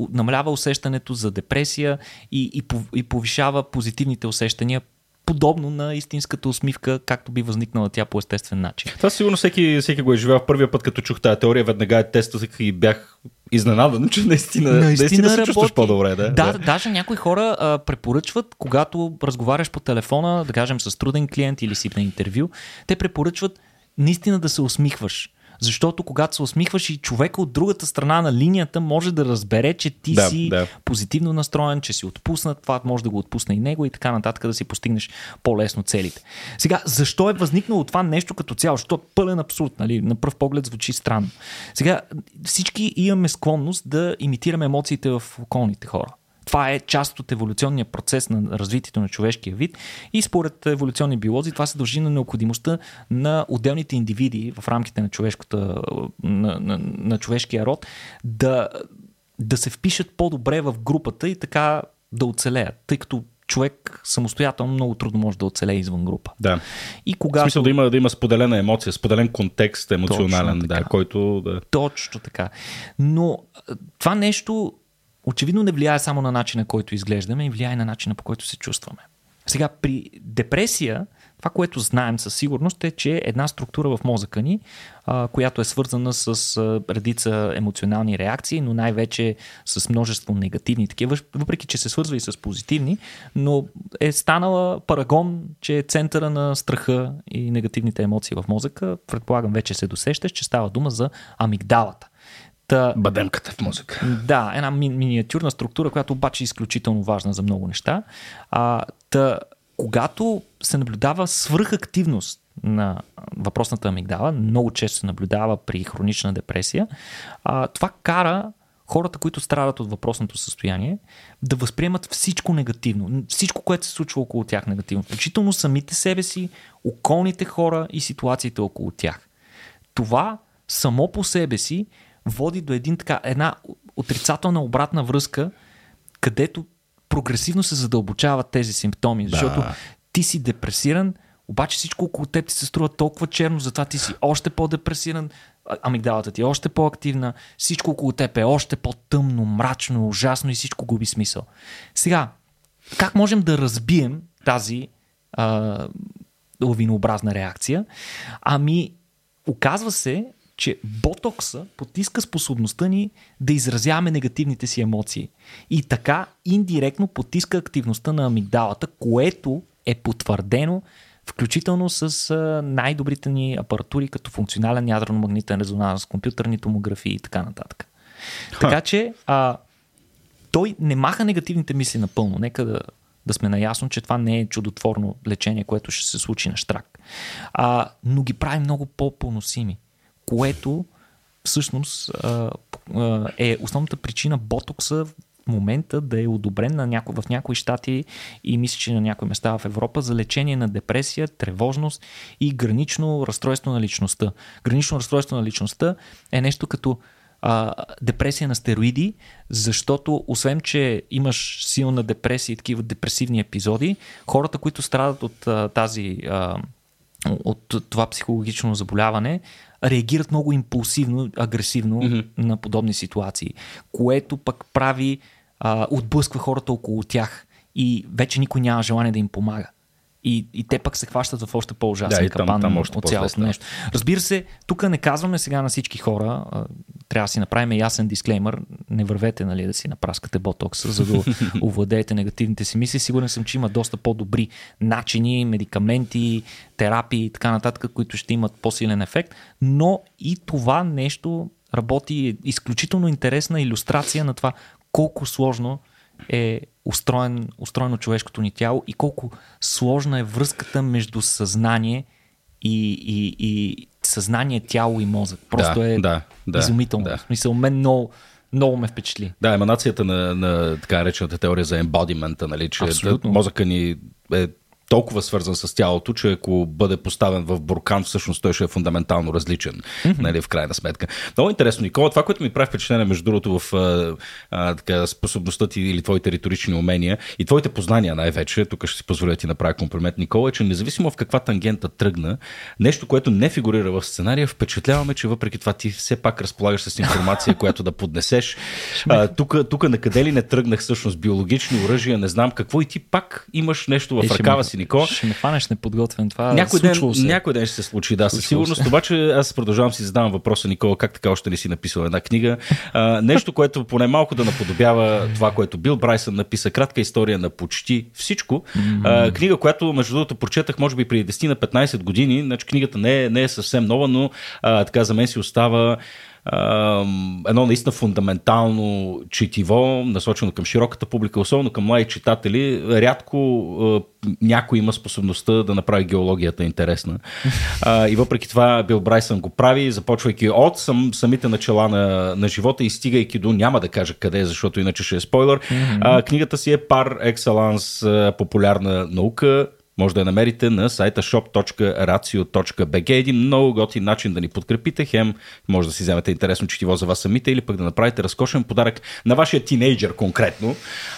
намалява усещането за депресия и, и, и повишава позитивните усещания подобно на истинската усмивка, както би възникнала тя по естествен начин. Това сигурно всеки, всеки го е живял. Първия път, като чух тази теория, веднага я тестах и бях изненадан, че наистина, наистина, наистина се чувстваш по-добре. Да, да, да. даже някои хора а, препоръчват, когато разговаряш по телефона, да кажем с труден клиент или си на интервю, те препоръчват наистина да се усмихваш. Защото когато се усмихваш и човека от другата страна на линията може да разбере, че ти да, си да. позитивно настроен, че си отпуснат, това може да го отпусне и него и така нататък да си постигнеш по-лесно целите. Сега, защо е възникнало това нещо като цяло? Защото е пълен абсурд, нали? На пръв поглед звучи странно. Сега, всички имаме склонност да имитираме емоциите в околните хора. Това е част от еволюционния процес на развитието на човешкия вид и според еволюционни биолози това се дължи на необходимостта на отделните индивиди в рамките на, човешката, на, на, на човешкия род да, да се впишат по-добре в групата и така да оцелеят, тъй като човек самостоятелно много трудно може да оцелее извън група. Да. И когато... В смисъл да има, да има споделена емоция, споделен контекст емоционален, да, който... Да. Точно така. Но това нещо очевидно не влияе само на начина, който изглеждаме, и влияе на начина, по който се чувстваме. Сега, при депресия, това, което знаем със сигурност е, че една структура в мозъка ни, която е свързана с редица емоционални реакции, но най-вече с множество негативни такива, въпреки че се свързва и с позитивни, но е станала парагон, че е центъра на страха и негативните емоции в мозъка. Предполагам, вече се досещаш, че става дума за амигдалата. Та, Бадемката в мозъка. Да, една ми, миниатюрна структура, която обаче е изключително важна за много неща. А, та, когато се наблюдава свръхактивност на въпросната амигдала, много често се наблюдава при хронична депресия, а, това кара хората, които страдат от въпросното състояние, да възприемат всичко негативно, всичко, което се случва около тях негативно, включително самите себе си, околните хора и ситуациите около тях. Това само по себе си води до един, така, една отрицателна обратна връзка, където прогресивно се задълбочават тези симптоми, защото да. ти си депресиран, обаче всичко около теб ти се струва толкова черно, затова ти си още по-депресиран, амигдалата ти е още по-активна, всичко около теб е още по-тъмно, мрачно, ужасно и всичко губи смисъл. Сега, как можем да разбием тази а, лавинообразна реакция? Ами, оказва се, че ботокса потиска способността ни да изразяваме негативните си емоции. И така индиректно потиска активността на амигдалата, което е потвърдено включително с най-добрите ни апаратури, като функционален ядрено-магнитен резонанс, компютърни томографии и така нататък. Ха. Така че а, той не маха негативните мисли напълно. Нека да, да сме наясно, че това не е чудотворно лечение, което ще се случи на штрак. А, но ги прави много по-поносими, което всъщност е основната причина ботокса момента да е одобрен на няко, в някои щати и мисля, че на някои места в Европа за лечение на депресия, тревожност и гранично разстройство на личността. Гранично разстройство на личността е нещо като а, депресия на стероиди, защото освен, че имаш силна депресия и такива депресивни епизоди, хората, които страдат от а, тази а, от това психологично заболяване, реагират много импулсивно, агресивно mm-hmm. на подобни ситуации, което пък прави а, отблъсква хората около тях и вече никой няма желание да им помага. И, и те пък се хващат в още по-ужасен да, капан там, там от цялото нещо. Разбира се, тук не казваме сега на всички хора, трябва да си направим ясен дисклеймер, не вървете нали, да си напраскате ботокса, за да овладеете негативните си мисли. Сигурен съм, че има доста по-добри начини, медикаменти, терапии и така нататък, които ще имат по-силен ефект, но и това нещо работи изключително интересна иллюстрация на това колко сложно е устроен, устроено човешкото ни тяло и колко сложна е връзката между съзнание и, и, и съзнание, тяло и мозък. Просто да, е да, да, изумително. Да. В смисъл, мен много, много ме впечатли. Да, еманацията на, на така наречената теория за ембодимента, нали, че Абсолютно. мозъка ни е толкова свързан с тялото, че ако бъде поставен в буркан, всъщност той ще е фундаментално различен, mm-hmm. нали, в крайна сметка. Много интересно, Никола. Това, което ми прави впечатление, между другото, в а, а, така, способността ти или твоите риторични умения и твоите познания най-вече, тук ще си позволя ти направя комплимент, Никола, е, че независимо в каква тангента тръгна, нещо, което не фигурира в сценария, впечатляваме, че въпреки това ти все пак разполагаш с информация, която да поднесеш. Тук на къде ли не тръгнах всъщност биологични оръжия, не знам какво и ти пак имаш нещо в ръкава си си, Нико. Ще ме хванеш неподготвен. Това някой ден, се. някой ден ще се случи, да, със сигурност. Се. Обаче аз продължавам си задавам въпроса, Никола, как така още не си написал една книга. А, нещо, което поне малко да наподобява това, което Бил Брайсън написа. Кратка история на почти всичко. А, книга, която, между другото, прочетах, може би преди 10 на 15 години. Значи, книгата не е, не е съвсем нова, но а, така за мен си остава едно наистина фундаментално четиво, насочено към широката публика, особено към млади читатели. Рядко някой има способността да направи геологията интересна. и въпреки това Бил Брайсън го прави, започвайки от сам, самите начала на, на живота и стигайки до, няма да кажа къде, защото иначе ще е спойлер. Mm-hmm. книгата си е пар екселанс популярна наука, може да я намерите на сайта shop.racio.bg. Един много готин начин да ни подкрепите. Хем може да си вземете интересно четиво за вас самите или пък да направите разкошен подарък на вашия тинейджър конкретно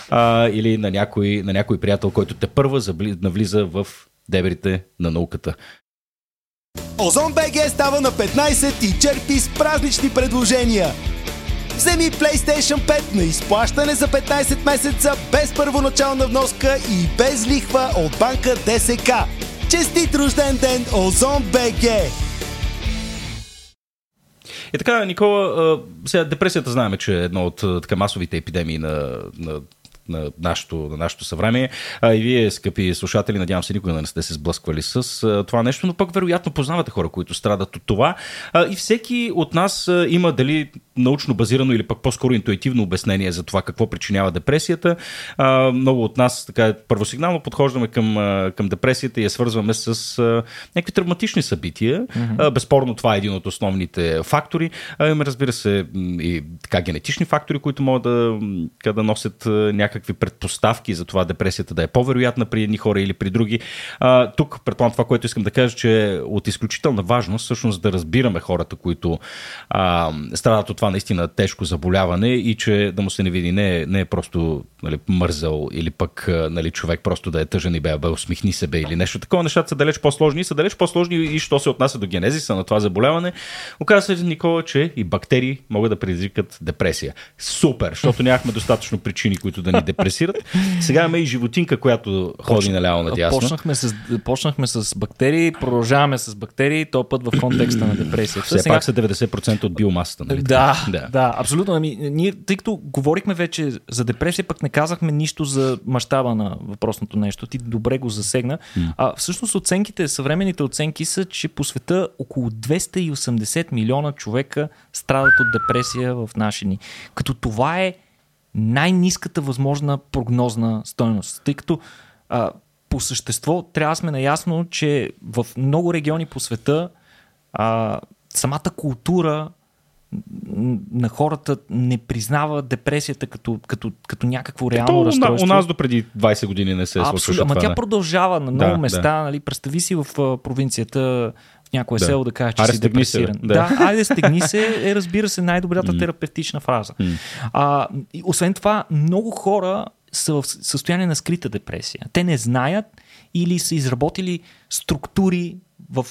а, или на някой, на някой приятел, който те първа навлиза в дебрите на науката. Озон БГ става на 15 и черпи с празнични предложения. Вземи PlayStation 5 на изплащане за 15 месеца без първоначална вноска и без лихва от банка ДСК. Честит рожден ден, Озон БГ! И така, Никола, сега депресията знаем, че е едно от така, масовите епидемии на, на на нашето, на нашето съвремие. А и вие, скъпи слушатели, надявам се, никога не сте се сблъсквали с а, това нещо, но пък вероятно познавате хора, които страдат от това. А, и всеки от нас а, има дали научно базирано или пък по-скоро интуитивно обяснение за това какво причинява депресията. А, много от нас така първосигнално подхождаме към, към депресията и я свързваме с а, някакви травматични събития. Mm-hmm. А, безспорно това е един от основните фактори. А, има, разбира се, и така генетични фактори, които могат да, да носят някакви предпоставки за това депресията да е по-вероятна при едни хора или при други. А, тук, предполагам това, което искам да кажа, че е от изключителна важност всъщност да разбираме хората, които а, страдат от това наистина тежко заболяване и че да му се не види не, не е просто нали, мързал или пък нали, човек просто да е тъжен и бе, бе усмихни се бе или нещо такова. Нещата са далеч по-сложни са далеч по-сложни и що се отнася до генезиса на това заболяване. Оказва се, Никола, че и бактерии могат да предизвикат депресия. Супер, защото нямахме достатъчно причини, които да ни депресират. Сега имаме и животинка, която ходи наляво надясно. Почнахме с, почнахме с бактерии, продължаваме с бактерии, то път в контекста на депресията. Все Сега... пак са 90% от биомасата. Нали? Да, да, да, абсолютно. Ами, ние, тъй като говорихме вече за депресия, пък не казахме нищо за мащаба на въпросното нещо. Ти добре го засегна. Mm. А всъщност оценките, съвременните оценки са, че по света около 280 милиона човека страдат от депресия в наши дни. Като това е най-низката възможна прогнозна стойност. Тъй като а, по същество трябва да сме наясно, че в много региони по света а, самата култура на хората не признава депресията като, като, като някакво реално като разстройство. У нас до преди 20 години не се е случва Ама тя продължава на много да, места. Да. Нали, представи си в провинцията в някое да. село да кажеш, че Аре, си депресиран. Се, да. да, айде стегни се е, разбира се, най-добрата mm. терапевтична фраза. Mm. А, и освен това, много хора са в състояние на скрита депресия. Те не знаят или са изработили структури в,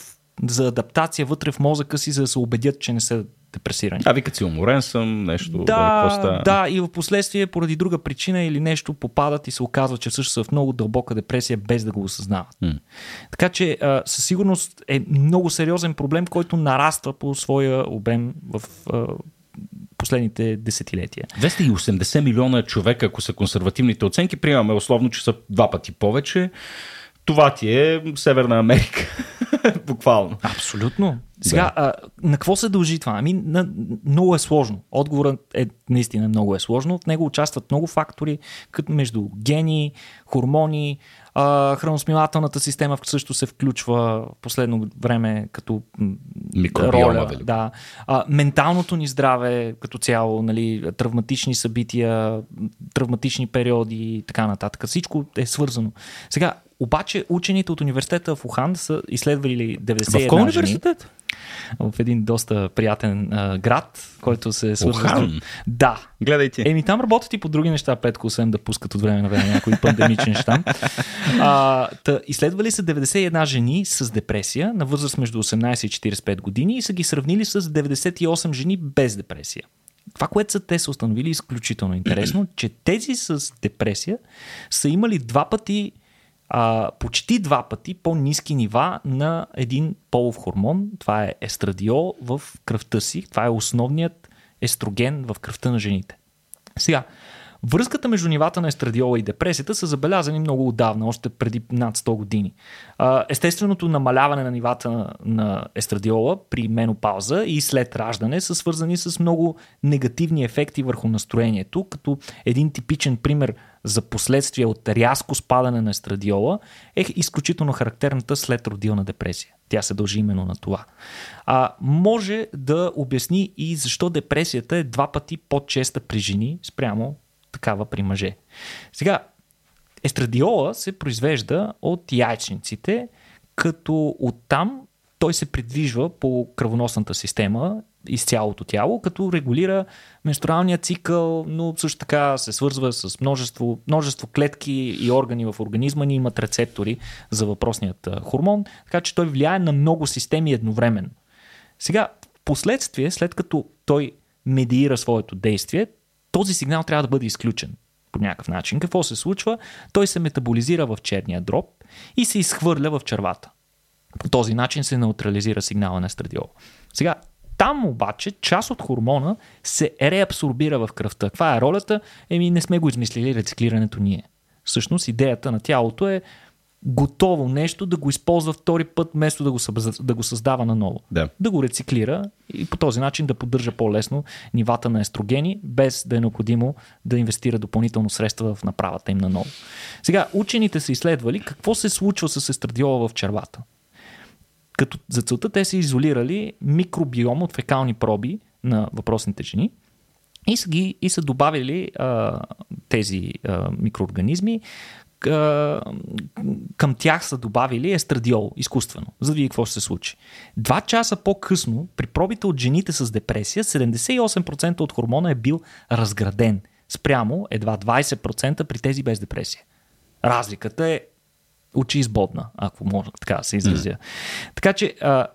за адаптация вътре в мозъка си, за да се убедят, че не са депресирани. А викат си уморен съм, нещо. Да, да, да, и в последствие поради друга причина или нещо попадат и се оказва, че всъщност са в много дълбока депресия без да го осъзнават. Mm. Така че а, със сигурност е много сериозен проблем, който нараства по своя обем в а, последните десетилетия. 280 милиона човека, ако са консервативните оценки, приемаме условно, че са два пъти повече. Това ти е Северна Америка. Буквално. Абсолютно. Сега, да. а, на какво се дължи това? Ами, на, много е сложно. Отговорът е наистина много е сложно. В него участват много фактори, като между гени, хормони, а, храносмилателната система също се включва в последно време като роля. Вели. Да. А, менталното ни здраве като цяло, нали, травматични събития, травматични периоди и така нататък. Всичко е свързано. Сега, обаче учените от университета в Ухан са изследвали 91 В кой университет? В един доста приятен а, град, който се свързва Ухан? Да. Гледайте. Еми там работят и по други неща, Петко, освен да пускат от време на време някои пандемични неща. А, та, изследвали са 91 жени с депресия на възраст между 18 и 45 години и са ги сравнили с 98 жени без депресия. Това, което са те са установили, е изключително интересно, че тези с депресия са имали два пъти а, почти два пъти по-низки нива на един полов хормон. Това е естрадиол в кръвта си. Това е основният естроген в кръвта на жените. Сега, Връзката между нивата на естрадиола и депресията са забелязани много отдавна, още преди над 100 години. Естественото намаляване на нивата на естрадиола при менопауза и след раждане са свързани с много негативни ефекти върху настроението, като един типичен пример за последствия от рязко спадане на естрадиола е изключително характерната след родилна депресия. Тя се дължи именно на това. А, може да обясни и защо депресията е два пъти по-честа при жени спрямо такава при мъже. Сега, естрадиола се произвежда от яйчниците, като оттам той се придвижва по кръвоносната система из цялото тяло, като регулира менструалния цикъл, но също така се свързва с множество, множество клетки и органи в организма ни имат рецептори за въпросният хормон, така че той влияе на много системи едновременно. Сега, последствие, след като той медиира своето действие, този сигнал трябва да бъде изключен по някакъв начин. Какво се случва? Той се метаболизира в черния дроб и се изхвърля в червата. По този начин се неутрализира сигнала на естрадиол. Сега, там обаче част от хормона се реабсорбира в кръвта. Каква е ролята? Еми не сме го измислили рециклирането ние. Всъщност идеята на тялото е готово нещо да го използва втори път, вместо да го, да го създава наново. Да. да го рециклира и по този начин да поддържа по-лесно нивата на естрогени, без да е необходимо да инвестира допълнително средства в направата им наново. Сега, учените са изследвали какво се случва с естрадиола в червата. Като за целта те са изолирали микробиом от фекални проби на въпросните жени и са, ги, и са добавили а, тези а, микроорганизми към тях са добавили естрадиол изкуствено, за да види какво ще се случи. Два часа по-късно, при пробите от жените с депресия, 78% от хормона е бил разграден, спрямо едва 20% при тези без депресия. Разликата е очи избодна, ако може така да се изразя. Mm. Така че а,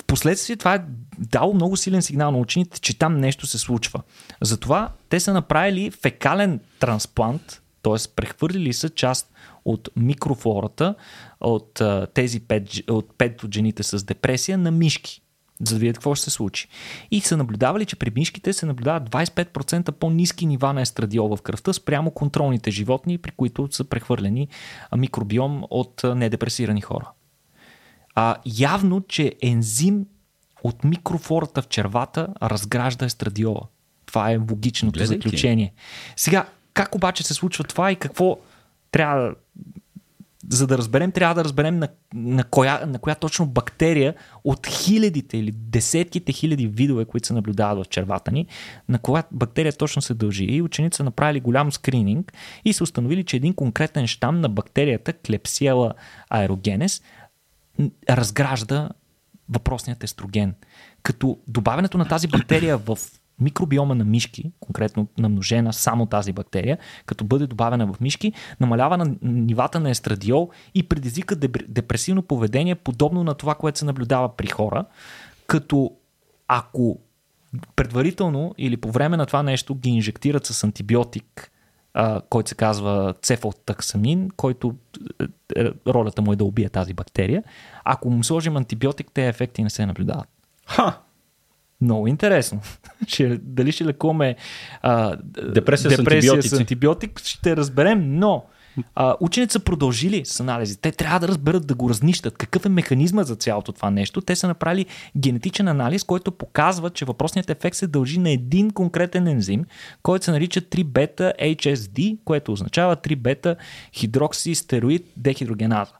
в последствие това е дало много силен сигнал на учените, че там нещо се случва. Затова те са направили фекален трансплант т.е. прехвърлили са част от микрофлората от тези 5, от 5 от жените с депресия на мишки, за да видят какво ще се случи. И са наблюдавали, че при мишките се наблюдават 25% по-низки нива на естрадиол в кръвта спрямо контролните животни, при които са прехвърлени микробиом от недепресирани хора. А, явно, че ензим от микрофлората в червата разгражда естрадиола. Това е логичното Гледайте. заключение. Сега, как обаче се случва това и какво трябва за да разберем, трябва да разберем на, на, коя, на коя точно бактерия от хилядите или десетките хиляди видове, които се наблюдават в червата ни, на коя бактерия точно се дължи. И ученици са направили голям скрининг и са установили, че един конкретен щам на бактерията Клепсиела аерогенес разгражда въпросният естроген. Като добавянето на тази бактерия в микробиома на мишки, конкретно намножена само тази бактерия, като бъде добавена в мишки, намалява на нивата на естрадиол и предизвика депресивно поведение, подобно на това, което се наблюдава при хора, като ако предварително или по време на това нещо ги инжектират с антибиотик, който се казва цефалтаксамин, който е, е, ролята му е да убие тази бактерия. Ако му сложим антибиотик, те ефекти не се наблюдават. Ха! Много интересно. ще, дали ще лекуваме а, депресия, депресия с, с антибиотик, ще разберем, но а, учените са продължили с анализи. Те трябва да разберат да го разнищат. Какъв е механизма за цялото това нещо? Те са направили генетичен анализ, който показва, че въпросният ефект се дължи на един конкретен ензим, който се нарича 3-бета HSD, което означава 3-бета хидроксистероид дехидрогеназа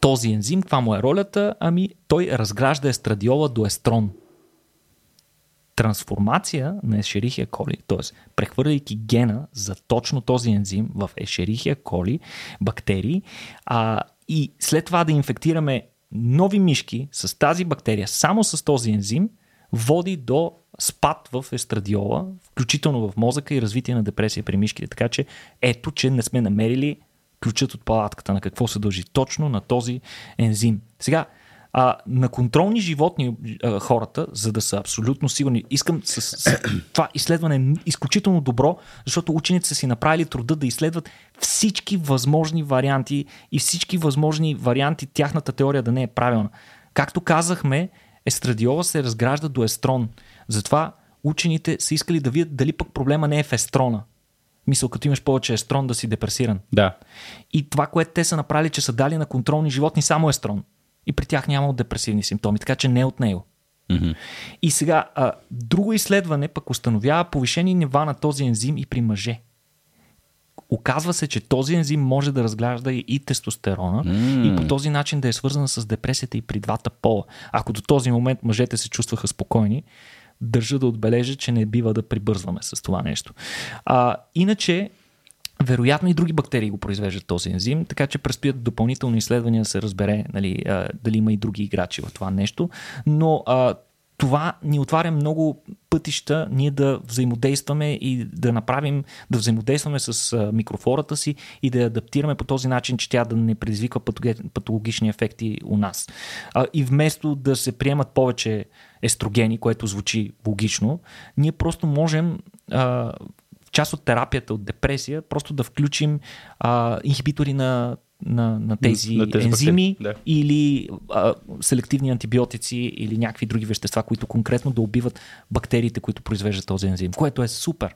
този ензим, каква му е ролята? Ами той разгражда естрадиола до естрон трансформация на Ешерихия коли, т.е. прехвърляйки гена за точно този ензим в Ешерихия коли, бактерии, а, и след това да инфектираме нови мишки с тази бактерия, само с този ензим, води до спад в естрадиола, включително в мозъка и развитие на депресия при мишките. Така че ето, че не сме намерили ключът от палатката на какво се дължи точно на този ензим. Сега, а, на контролни животни а, хората, за да са абсолютно сигурни. Искам с, с това изследване е изключително добро, защото учените са си направили труда да изследват всички възможни варианти и всички възможни варианти тяхната теория да не е правилна. Както казахме, естрадиола се разгражда до естрон. Затова учените са искали да видят дали пък проблема не е в естрона. Мисъл, като имаш повече естрон да си депресиран. Да. И това, което те са направили, че са дали на контролни животни само естрон и при тях няма депресивни симптоми, така че не от него. Mm-hmm. И сега, а, друго изследване пък установява повишени нива на този ензим и при мъже. Оказва се, че този ензим може да разглежда и тестостерона mm. и по този начин да е свързана с депресията и при двата пола. Ако до този момент мъжете се чувстваха спокойни, държа да отбележа, че не бива да прибързваме с това нещо. А, иначе, вероятно и други бактерии го произвеждат този ензим, така че предстоят допълнителни изследвания да се разбере нали, дали има и други играчи в това нещо. Но а, това ни отваря много пътища ние да взаимодействаме и да направим, да взаимодействаме с микрофлората си и да адаптираме по този начин, че тя да не предизвиква патологични ефекти у нас. А, и вместо да се приемат повече естрогени, което звучи логично, ние просто можем а, част от терапията от депресия, просто да включим а, инхибитори на, на, на тези, на тези ензими да. или а, селективни антибиотици или някакви други вещества, които конкретно да убиват бактериите, които произвеждат този ензим, което е супер.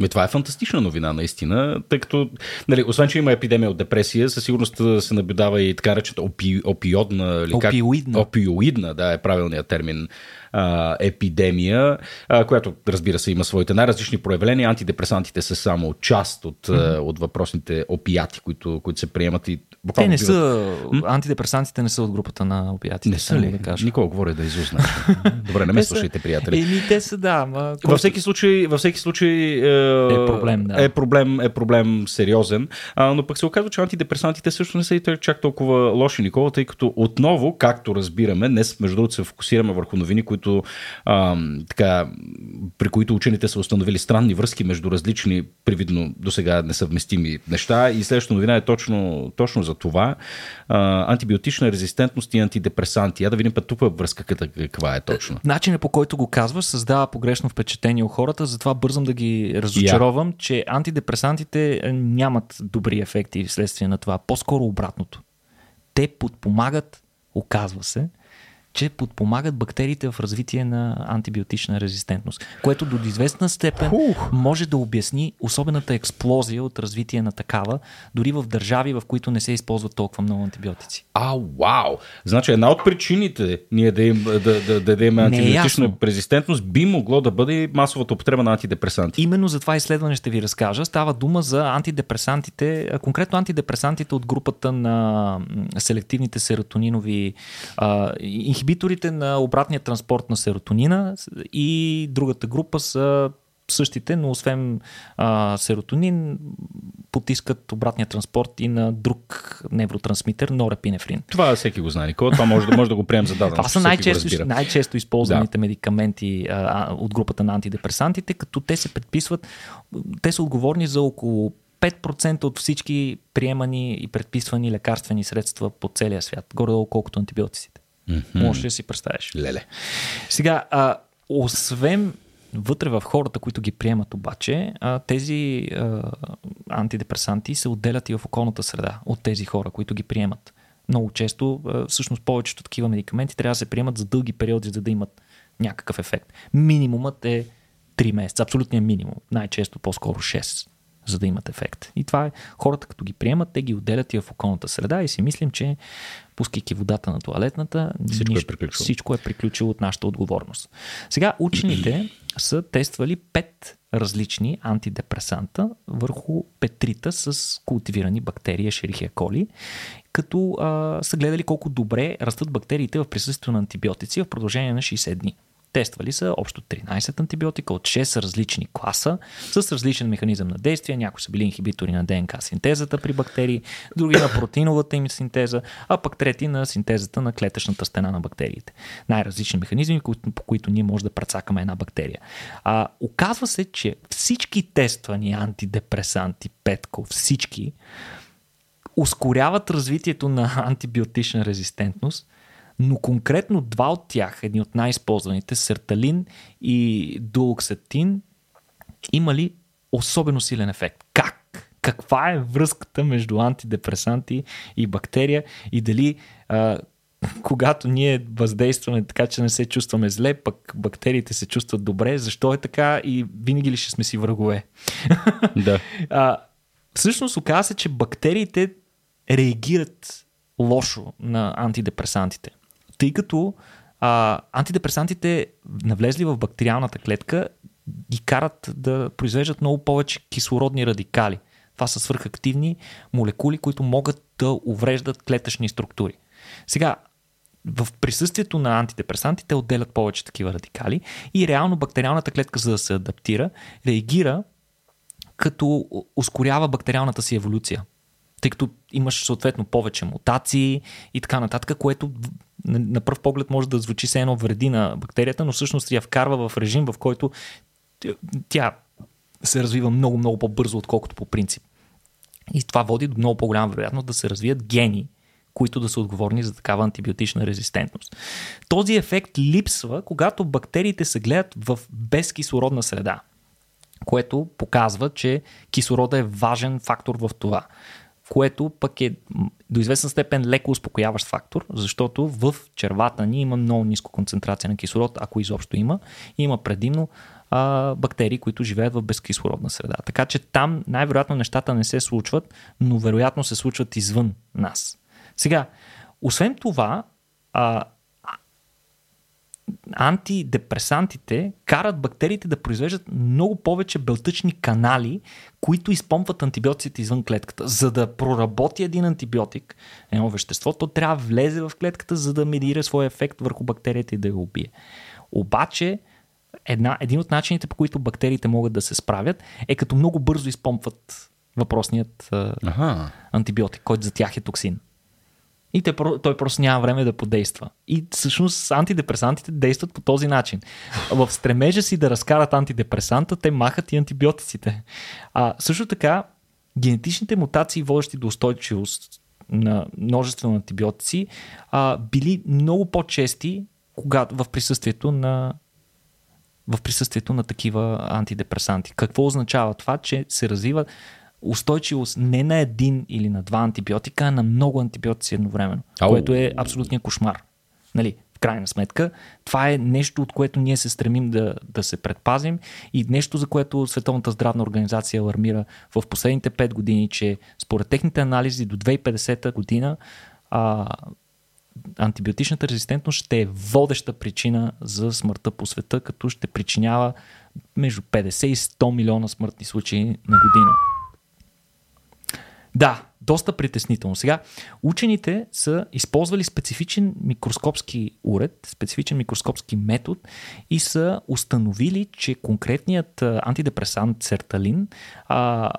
Ме, това е фантастична новина, наистина, тъй като, нали, освен, че има епидемия от депресия, със сигурност се наблюдава и така речета опи, опиодна... Опиоидна. Как, опиоидна, да, е правилният термин а, епидемия, а, която разбира се има своите най-различни проявления. Антидепресантите са само част от, mm-hmm. от въпросните опияти, които, които се приемат и те не са, антидепресантите не са от групата на опиатите. Не са ли? Да кажа. Никога говоря да изузна. Добре, не ме слушайте, приятели. Еми, те са, да. Ма, във всеки случай, във всеки случай е, е проблем, да. Е проблем, е проблем сериозен. А, но пък се оказва, че антидепресантите също не са и чак толкова лоши, Никола, тъй като отново, както разбираме, днес, между другото, се фокусираме върху новини, които, а, така, при които учените са установили странни връзки между различни, привидно до сега несъвместими неща. И следващата новина е точно, точно за това. А, антибиотична резистентност и антидепресанти. Я да видим път тук връзка каква е точно. Начинът по който го казваш създава погрешно впечатление у хората, затова бързам да ги разочаровам, yeah. че антидепресантите е, нямат добри ефекти вследствие на това. По-скоро обратното. Те подпомагат, оказва се, че подпомагат бактериите в развитие на антибиотична резистентност, което до известна степен Фух. може да обясни особената експлозия от развитие на такава, дори в държави, в които не се използват толкова много антибиотици. А, вау! Значи една от причините ние да, им, да, да, да, да имаме е антибиотична е резистентност би могло да бъде масовата употреба на антидепресанти. Именно за това изследване ще ви разкажа. Става дума за антидепресантите, конкретно антидепресантите от групата на селективните серотонинови а, инхибиторите на обратния транспорт на серотонина и другата група са същите, но освен а, серотонин, потискат обратния транспорт и на друг невротрансмитер, норепинефрин. Това всеки го знае, Никола. Това може, може да го приемем за дадено. Това са най-често, най-често използваните да. медикаменти а, от групата на антидепресантите, като те се предписват, те са отговорни за около 5% от всички приемани и предписвани лекарствени средства по целия свят, горе-долу колкото антибиотиците. Mm-hmm. Може да си представиш. Леле. Сега, а, освен вътре в хората, които ги приемат обаче, а, тези а, антидепресанти се отделят и в околната среда от тези хора, които ги приемат. Много често, а, всъщност повечето такива медикаменти трябва да се приемат за дълги периоди, за да имат някакъв ефект. Минимумът е 3 месеца, абсолютният минимум. Най-често по-скоро 6 за да имат ефект. И това е, хората като ги приемат, те ги отделят и в околната среда и си мислим, че пускайки водата на туалетната, всичко, нищо, е, приключило. всичко е приключило от нашата отговорност. Сега учените са тествали пет различни антидепресанта върху петрита с култивирани бактерии Шерихия коли, като а, са гледали колко добре растат бактериите в присъствието на антибиотици в продължение на 60 дни. Тествали са общо 13 антибиотика от 6 различни класа с различен механизъм на действие. Някои са били инхибитори на ДНК синтезата при бактерии, други на протеиновата им синтеза, а пък трети на синтезата на клетъчната стена на бактериите. Най-различни механизми, по които ние може да прецакаме една бактерия. А, оказва се, че всички тествани антидепресанти, петко, всички, ускоряват развитието на антибиотична резистентност но конкретно два от тях, едни от най-използваните, серталин и дуоксатин, имали особено силен ефект. Как? Каква е връзката между антидепресанти и бактерия и дали а, когато ние въздействаме така, че не се чувстваме зле, пък бактериите се чувстват добре, защо е така и винаги ли ще сме си врагове? Да. а, всъщност оказа се, че бактериите реагират лошо на антидепресантите тъй като а, антидепресантите, навлезли в бактериалната клетка, ги карат да произвеждат много повече кислородни радикали. Това са свърхактивни молекули, които могат да увреждат клетъчни структури. Сега, в присъствието на антидепресантите отделят повече такива радикали и реално бактериалната клетка, за да се адаптира, реагира като ускорява бактериалната си еволюция тъй като имаш съответно повече мутации и така нататък, което на, пръв поглед може да звучи се едно вреди на бактерията, но всъщност я вкарва в режим, в който тя се развива много, много по-бързо, отколкото по принцип. И това води до много по-голяма вероятност да се развият гени, които да са отговорни за такава антибиотична резистентност. Този ефект липсва, когато бактериите се гледат в безкислородна среда, което показва, че кислорода е важен фактор в това което пък е до известна степен леко успокояващ фактор, защото в червата ни има много ниско концентрация на кислород, ако изобщо има, има предимно а, бактерии, които живеят в безкислородна среда. Така че там най-вероятно нещата не се случват, но вероятно се случват извън нас. Сега, освен това, а, антидепресантите карат бактериите да произвеждат много повече белтъчни канали, които изпомпват антибиотиците извън клетката. За да проработи един антибиотик, едно вещество, то трябва да влезе в клетката, за да медира своя ефект върху бактерията и да я убие. Обаче, една, един от начините, по които бактериите могат да се справят, е като много бързо изпомпват въпросният ага. антибиотик, който за тях е токсин и те, той просто няма време да подейства. И всъщност антидепресантите действат по този начин. В стремежа си да разкарат антидепресанта, те махат и антибиотиците. А също така, генетичните мутации, водещи до устойчивост на множество антибиотици, а, били много по-чести когато, в присъствието на в присъствието на такива антидепресанти. Какво означава това? Че се развива устойчивост не на един или на два антибиотика, а на много антибиотици едновременно, Ау. което е абсолютният кошмар. Нали, в крайна сметка, това е нещо, от което ние се стремим да, да се предпазим и нещо, за което Световната здравна организация алармира в последните 5 години, че според техните анализи до 2050 година а, антибиотичната резистентност ще е водеща причина за смъртта по света, като ще причинява между 50 и 100 милиона смъртни случаи на година. Да, доста притеснително. Сега, учените са използвали специфичен микроскопски уред, специфичен микроскопски метод и са установили, че конкретният антидепресант Серталин а,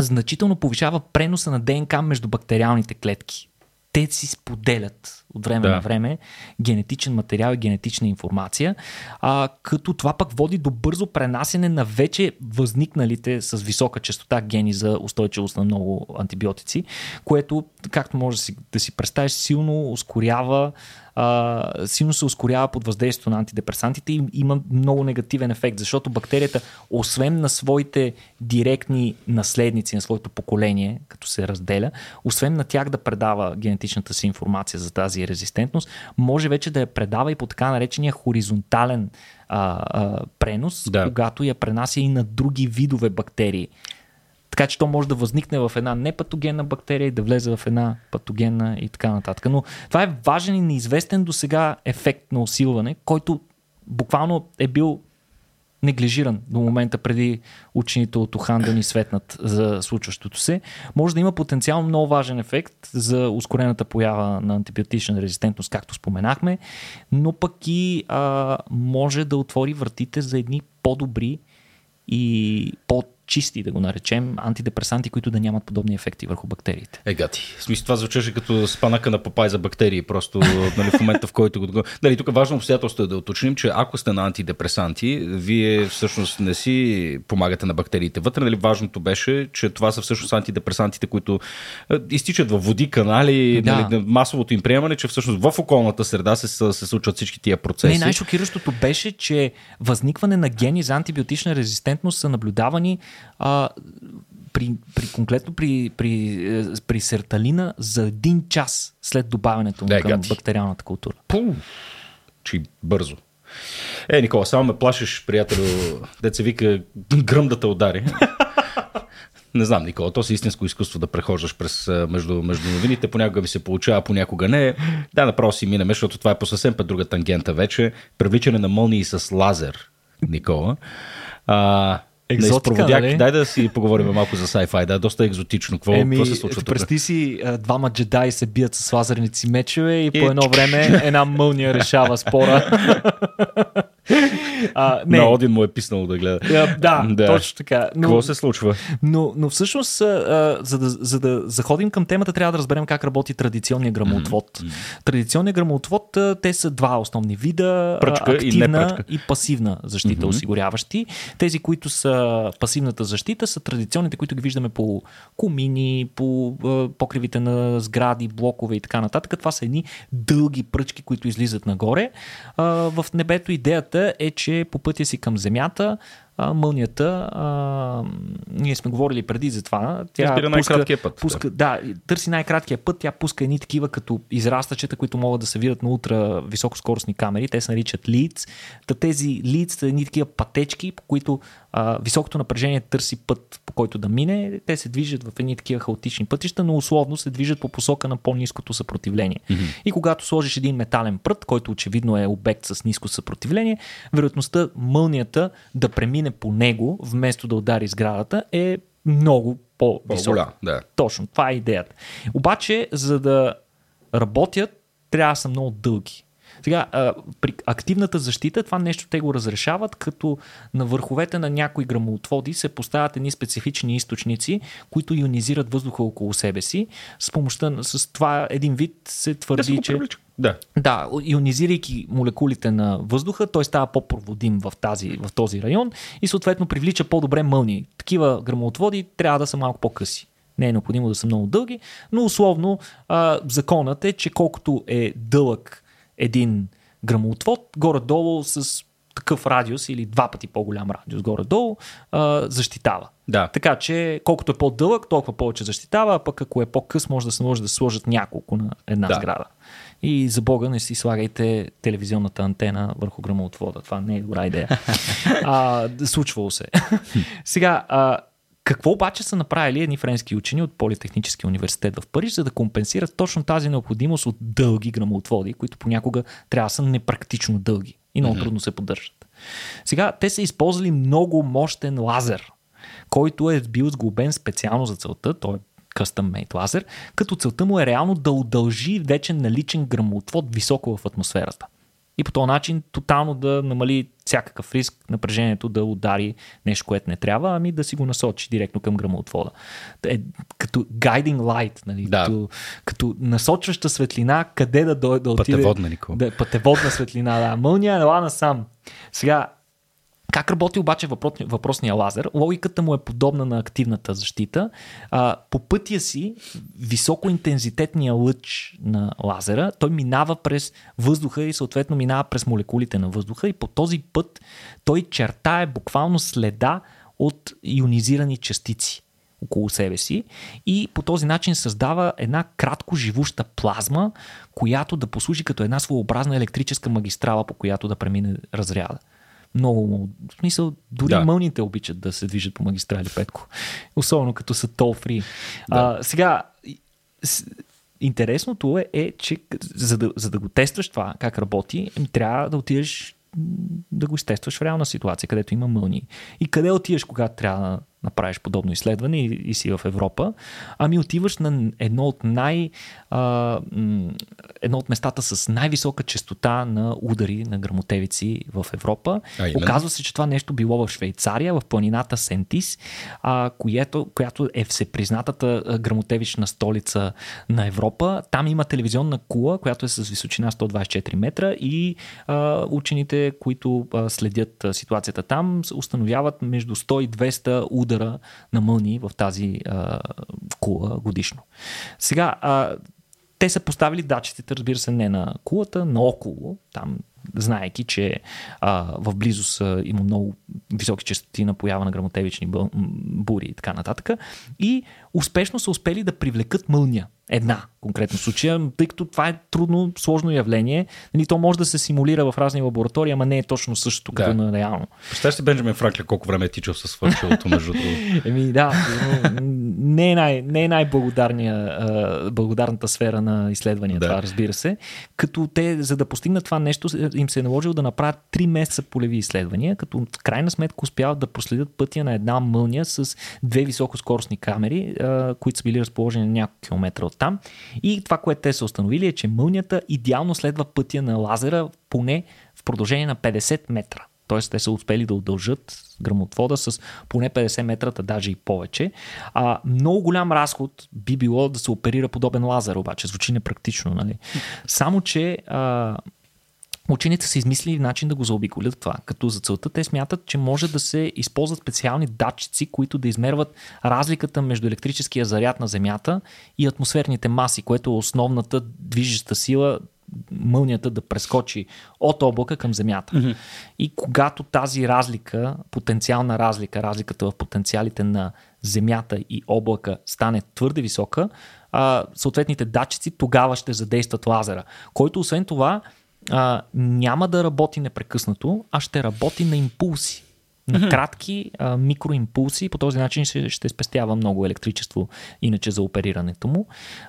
значително повишава преноса на ДНК между бактериалните клетки те си споделят от време да. на време генетичен материал и генетична информация, а, като това пък води до бързо пренасене на вече възникналите с висока частота гени за устойчивост на много антибиотици, което, както може да си, да си представиш, силно ускорява а, силно се ускорява под въздействието на антидепресантите и има много негативен ефект, защото бактерията, освен на своите директни наследници, на своето поколение, като се разделя, освен на тях да предава генетичната си информация за тази резистентност, може вече да я предава и по така наречения хоризонтален а, а, пренос, да. когато я пренася и на други видове бактерии. Така че то може да възникне в една непатогенна бактерия и да влезе в една патогенна и така нататък. Но това е важен и неизвестен до сега ефект на усилване, който буквално е бил неглижиран до момента преди учените от Ухан да ни светнат за случващото се, може да има потенциално много важен ефект за ускорената поява на антибиотична резистентност, както споменахме, но пък и а, може да отвори вратите за едни по-добри и по чисти, да го наречем, антидепресанти, които да нямат подобни ефекти върху бактериите. Е, гати. В смисъл това звучеше като спанака на папай за бактерии, просто нали, в момента в който го... Нали, тук важно обстоятелство е да уточним, че ако сте на антидепресанти, вие всъщност не си помагате на бактериите вътре. Нали, важното беше, че това са всъщност антидепресантите, които е, изтичат в води, канали, да. нали, масовото им приемане, че всъщност в околната среда се, се случват всички тия процеси. Не, най-шокиращото беше, че възникване на гени за антибиотична резистентност са наблюдавани а, при, при конкретно при, при, е, при серталина за един час след добавянето му към гати. бактериалната култура. Пум! Чи бързо. Е, Никола, само ме плашиш, приятелю, деца вика гръм да те удари. Не знам, Никола, то си истинско изкуство да прехождаш през между, между новините. Понякога ми се получава, понякога не. Да, направо си минем, защото това е по съвсем път друга тангента вече. Привличане на мълнии с лазер, Никола. А, Екзотика, нали? Дай да си поговорим малко за sci-fi, да, доста екзотично. Какво, Еми, какво се случва Представи си, двама джедаи се бият с лазерници мечове и, и по едно време една мълния решава спора. а, не. На Один му е писнало да гледа. Да, да, да. точно така. Но, Какво се случва? Но, но всъщност, а, за, да, за да заходим към темата, трябва да разберем как работи традиционния грамотвод. Mm-hmm. Традиционният грамотвод, те са два основни вида. Пръчка активна и, и пасивна защита, mm-hmm. осигуряващи. Тези, които са пасивната защита, са традиционните, които ги виждаме по комини, по покривите на сгради, блокове и така нататък. Това са едни дълги пръчки, които излизат нагоре. А, в небето идеята е, че по пътя си към Земята мълнията, а, ние сме говорили преди за това, тя Избира най-краткия път. Пуска, да, търси най-краткия път, тя пуска едни такива като израстачета, които могат да се видят на ултра високоскоростни камери, те се наричат лидс. Та тези лидс са едни такива пътечки, по които а, високото напрежение търси път, по който да мине. Те се движат в едни такива хаотични пътища, но условно се движат по посока на по-низкото съпротивление. Mm-hmm. И когато сложиш един метален прът, който очевидно е обект с ниско съпротивление, вероятността мълнията да премине по него, вместо да удари сградата, е много по-висока. Да. Точно, това е идеята. Обаче, за да работят, трябва да са много дълги. Сега, а, при активната защита, това нещо те го разрешават, като на върховете на някои грамоотводи се поставят едни специфични източници, които ионизират въздуха около себе си. С помощта с това един вид се твърди, да че. Да. Да, ионизирайки молекулите на въздуха, той става по-проводим в, тази, в този район и съответно привлича по-добре мълни. Такива грамоотводи трябва да са малко по-къси. Не е необходимо да са много дълги, но условно а, законът е, че колкото е дълъг един грамоотвод, горе-долу с такъв радиус или два пъти по-голям радиус горе-долу, а, защитава. Да. Така че колкото е по-дълъг, толкова повече защитава, а пък ако е по-къс, може да се може да сложат няколко на една Да. сграда. И за Бога не си слагайте телевизионната антена върху грамоотвода. Това не е добра идея. а, случвало се. Сега, а, какво обаче са направили едни френски учени от Политехническия университет в Париж, за да компенсират точно тази необходимост от дълги грамоотводи, които понякога трябва да са непрактично дълги и много трудно се поддържат. Сега, те са използвали много мощен лазер, който е бил сглобен специално за целта, той е custom made лазер, като целта му е реално да удължи вече наличен грамоотвод високо в атмосферата. И по този начин тотално да намали всякакъв риск напрежението да удари нещо, което не трябва, ами да си го насочи директно към грамоотвода. Е, като guiding light, нали? Да. като, като насочваща светлина, къде да дойде да отиде. Пътеводна, Никола. Да, пътеводна светлина, да. Мълния, ела насам. Сега, как работи обаче въпрос- въпросния лазер? Логиката му е подобна на активната защита. А, по пътя си, високоинтензитетния лъч на лазера, той минава през въздуха и съответно минава през молекулите на въздуха и по този път той чертае буквално следа от ионизирани частици около себе си и по този начин създава една кратко живуща плазма, която да послужи като една своеобразна електрическа магистрала, по която да премине разряда. Много, в смисъл, дори Да. мълните обичат да се движат по магистрали, Петко. Особено като са тол фри. Да. А, сега, интересното е, е че за да, за да го тестваш това, как работи, трябва да отидеш да го изтестваш в реална ситуация, където има мълни. И къде отиваш, когато трябва направиш подобно изследване и, и си в Европа? Ами отиваш на едно от най... А, едно от местата с най-висока частота на удари на грамотевици в Европа. А, именно? Оказва се, че това нещо било в Швейцария, в планината Сентис, а, което, която е всепризнатата грамотевична столица на Европа. Там има телевизионна кула, която е с височина 124 метра и а, учените, които а, следят а, ситуацията там, установяват между 100 и 200 удара на мълни в тази а, кула годишно. Сега, а, те са поставили датчетите, разбира се, не на кулата, но около, там, знаеки, че а, в близост а, има много високи частоти на поява на грамотевични бури и така нататък. И успешно са успели да привлекат мълния. Една конкретно случая, тъй като това е трудно, сложно явление. Нали, то може да се симулира в разни лаборатории, ама не е точно същото като Да. на реално. Представяш си Бенджамин Франклин колко време е тичал със свършилото, между другото. Еми да, не е, най, не е най-благодарния, а, благодарната сфера на изследвания, Да. това разбира се. Като те, за да постигнат това нещо, им се е наложило да направят 3 месеца полеви изследвания, като в крайна сметка успяват да проследят пътя на една мълния с две високоскоростни камери, които са били разположени на няколко километра от там. И това, което те са установили е, че мълнията идеално следва пътя на лазера поне в продължение на 50 метра. Тоест, те са успели да удължат грамотвода с поне 50 метрата, даже и повече. А, много голям разход би било да се оперира подобен лазер, обаче звучи непрактично. Нали? Само, че а, Учените са измислили начин да го заобиколят това, като за целта те смятат, че може да се използват специални датчици, които да измерват разликата между електрическия заряд на Земята и атмосферните маси, което е основната движеща сила мълнията да прескочи от облака към Земята. Mm-hmm. И когато тази разлика, потенциална разлика, разликата в потенциалите на Земята и облака стане твърде висока, а, съответните датчици тогава ще задействат лазера, който освен това а, няма да работи непрекъснато, а ще работи на импулси кратки а, микроимпулси. По този начин ще, ще спестява много електричество, иначе за оперирането му.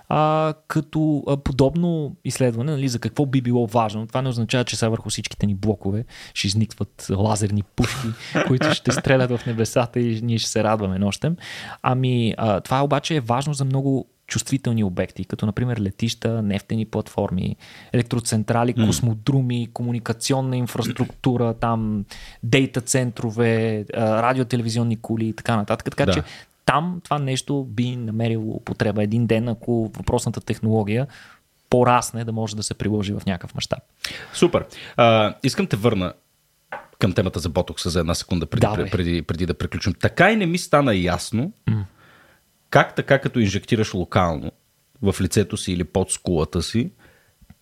А, като а, подобно изследване, нали, за какво би било важно, това не означава, че са върху всичките ни блокове ще изникват лазерни пушки, които ще стрелят в небесата и ние ще се радваме нощем. Ами, а, това обаче е важно за много чувствителни обекти, като например летища, нефтени платформи, електроцентрали, космодруми, комуникационна инфраструктура, там дейта центрове, радиотелевизионни кули и така нататък. Така да. че там това нещо би намерило употреба един ден, ако въпросната технология порасне да може да се приложи в някакъв мащаб. Супер. А, искам те върна към темата за ботокса за една секунда преди, да, преди, преди да приключим. Така и не ми стана ясно mm. Как така, като инжектираш локално в лицето си или под скулата си,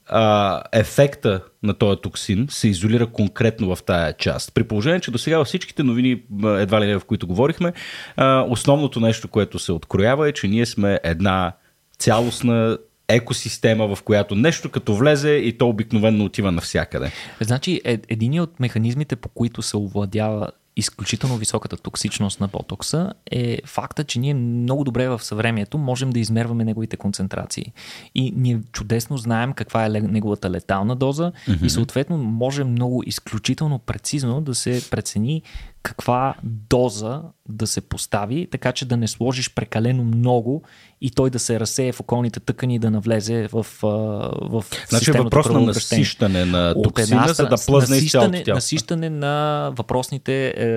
а, ефекта на този токсин се изолира конкретно в тая част. При положение, че до сега във всичките новини, едва ли не в които говорихме, а, основното нещо, което се откроява е, че ние сме една цялостна екосистема, в която нещо като влезе и то обикновенно отива навсякъде. Значи, е, един от механизмите, по които се овладява изключително високата токсичност на ботокса е факта, че ние много добре в съвремието можем да измерваме неговите концентрации. И ние чудесно знаем каква е неговата летална доза mm-hmm. и съответно може много изключително прецизно да се прецени каква доза да се постави, така че да не сложиш прекалено много и той да се разсее в околните тъкани и да навлезе в, в Значи въпрос на насищане на токсина, за да плъзне насищане, насищане на въпросните е,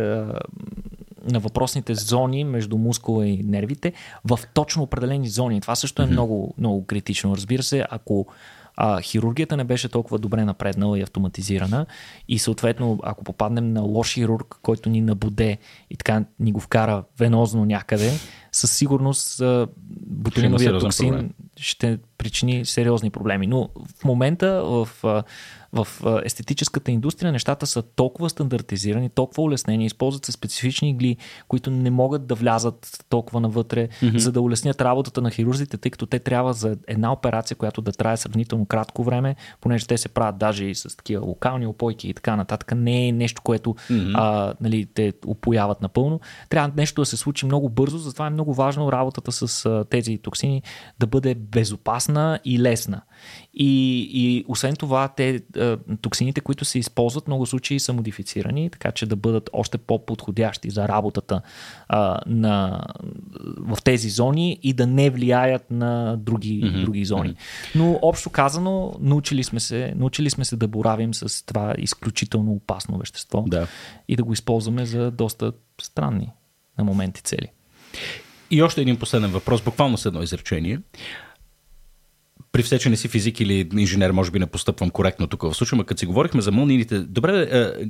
на въпросните зони между мускула и нервите в точно определени зони. Това също е mm-hmm. много, много критично. Разбира се, ако а, хирургията не беше толкова добре напреднала и автоматизирана и съответно ако попаднем на лош хирург, който ни набуде и така ни го вкара венозно някъде, със сигурност ботулиновия токсин проблем. ще причини сериозни проблеми. Но в момента в в естетическата индустрия нещата са толкова стандартизирани, толкова улеснени, използват се специфични игли, които не могат да влязат толкова навътре, mm-hmm. за да улеснят работата на хирурзите, тъй като те трябва за една операция, която да трае сравнително кратко време, понеже те се правят даже и с такива локални опойки и така нататък. Не е нещо, което mm-hmm. а, нали, те опояват напълно. Трябва нещо да се случи много бързо, затова е много важно работата с а, тези токсини да бъде безопасна и лесна. И, и освен това, те, токсините, които се използват, много случаи са модифицирани, така че да бъдат още по-подходящи за работата а, на, в тези зони и да не влияят на други, mm-hmm. други зони. Но общо казано, научили сме, се, научили сме се да боравим с това изключително опасно вещество да. и да го използваме за доста странни на моменти цели. И още един последен въпрос, буквално с едно изречение при все, че не си физик или инженер, може би не постъпвам коректно тук в случая, но като си говорихме за мълнините, добре, е,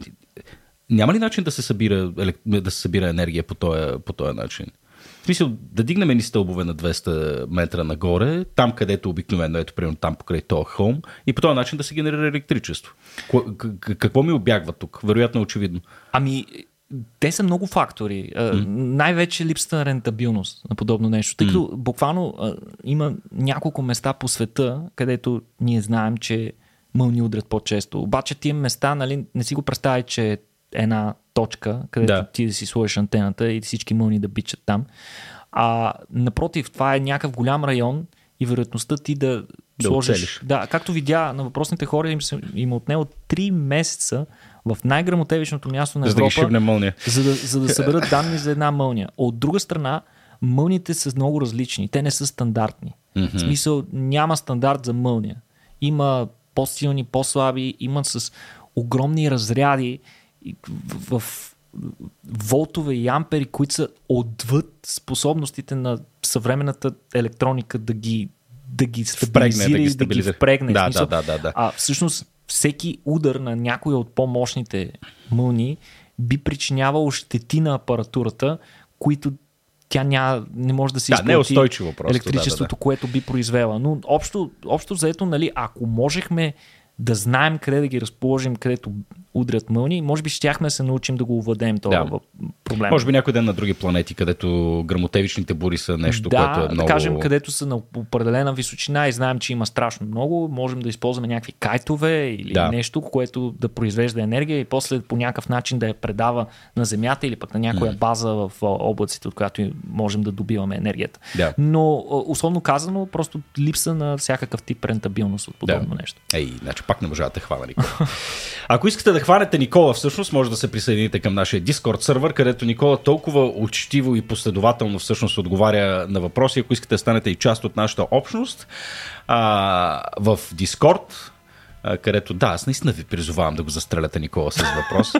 няма ли начин да се събира, да се събира енергия по този, по този начин? В смисъл, да дигнем ни стълбове на 200 метра нагоре, там където обикновено, ето примерно там покрай този холм, и по този начин да се генерира електричество. Какво ми обягва тук? Вероятно е очевидно. Ами, те са много фактори. Mm. Най-вече липсата на рентабилност на подобно нещо. Тъй като mm. буквално има няколко места по света, където ние знаем, че мълни удрят по-често. Обаче тия места, нали, не си го представяй, че е една точка, където да. ти да си сложиш антената и всички мълни да бичат там. А напротив, това е някакъв голям район и вероятността ти да, да сложиш... Оцелиш. Да, както видя на въпросните хора, им, се, им отнело 3 месеца в най-грамотевичното място на Европа, за да, мълния. За, да, за да съберат данни за една мълния. От друга страна, мълните са много различни. Те не са стандартни. Mm-hmm. В смисъл, няма стандарт за мълния. Има по-силни, по-слаби, има с огромни разряди в, в волтове и ампери, които са отвъд способностите на съвременната електроника да ги да ги стабилизира и да ги впрегне. Да, да, да, да, да. А всъщност всеки удар на някой от по-мощните мълни би причинявал щети на апаратурата, които тя ня, не може да се Да, изплати е просто, електричеството, да, да, да. което би произвела. Но общо, общо заето, нали, ако можехме да знаем къде да ги разположим, където удрят мълни, може би щяхме да се научим да го овладеем този Да. Проблем. Може би някой ден на други планети, където грамотевичните бури са нещо, да, което е много... да кажем, където са на определена височина и знаем, че има страшно много, можем да използваме някакви кайтове или Да. нещо, което да произвежда енергия и после по някакъв начин да я предава на Земята или пък на някоя база в облаците, от която можем да добиваме енергията. Да. Но условно казано, просто липса на всякакъв тип рентабилност от подобно Да. нещо. Ей, значи пак не можа да хвана Никола. Ако искате да хванете Никола, всъщност може да се присъедините към нашия Discord сервер, където Никола толкова учтиво и последователно всъщност отговаря на въпроси. Ако искате да станете и част от нашата общност, а, в а, където да, аз наистина ви призовавам да го застреляте Никола с въпрос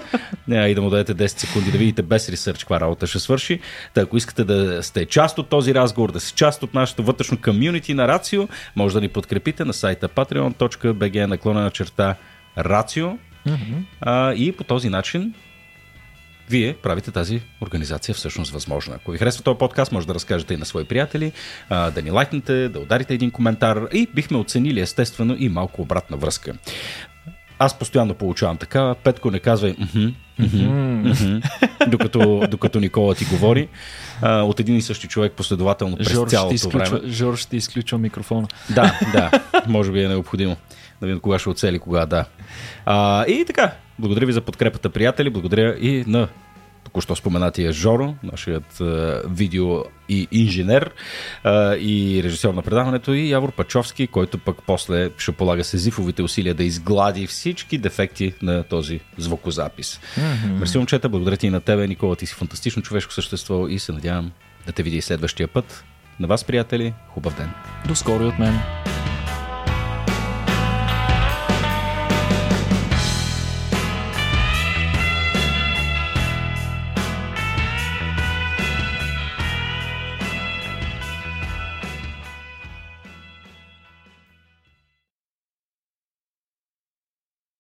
и да му дадете 10 секунди да видите без ресърч каква работа ще свърши. Та, ако искате да сте част от този разговор, да сте част от нашото вътрешно комьюнити на Рацио, може да ни подкрепите на сайта patreon.bg наклона на черта Рацио а, и по този начин вие правите тази организация всъщност възможна. Ако ви харесва този подкаст, може да разкажете и на свои приятели, да ни лайкнете, да ударите един коментар и бихме оценили естествено и малко обратна връзка. Аз постоянно получавам така. Петко не мхм, докато, докато Никола ти говори. А, от един и същи човек последователно през Жор ще, цялото изключва, време. Жор ще изключва микрофона. Да, да, може би е необходимо. Да видим кога ще оцели, кога да. А, и така, благодаря ви за подкрепата, приятели. Благодаря и на току-що споменатия Жоро, нашият а, видео и инженер а, и режисьор на предаването и Явор Пачовски, който пък после ще полага сезифовите усилия да изглади всички дефекти на този звукозапис. Mm-hmm. Мерси, момчета, благодаря ти и на тебе, Никола, ти си фантастично човешко същество и се надявам да те видя и следващия път. На вас, приятели, хубав ден! До скоро и от мен.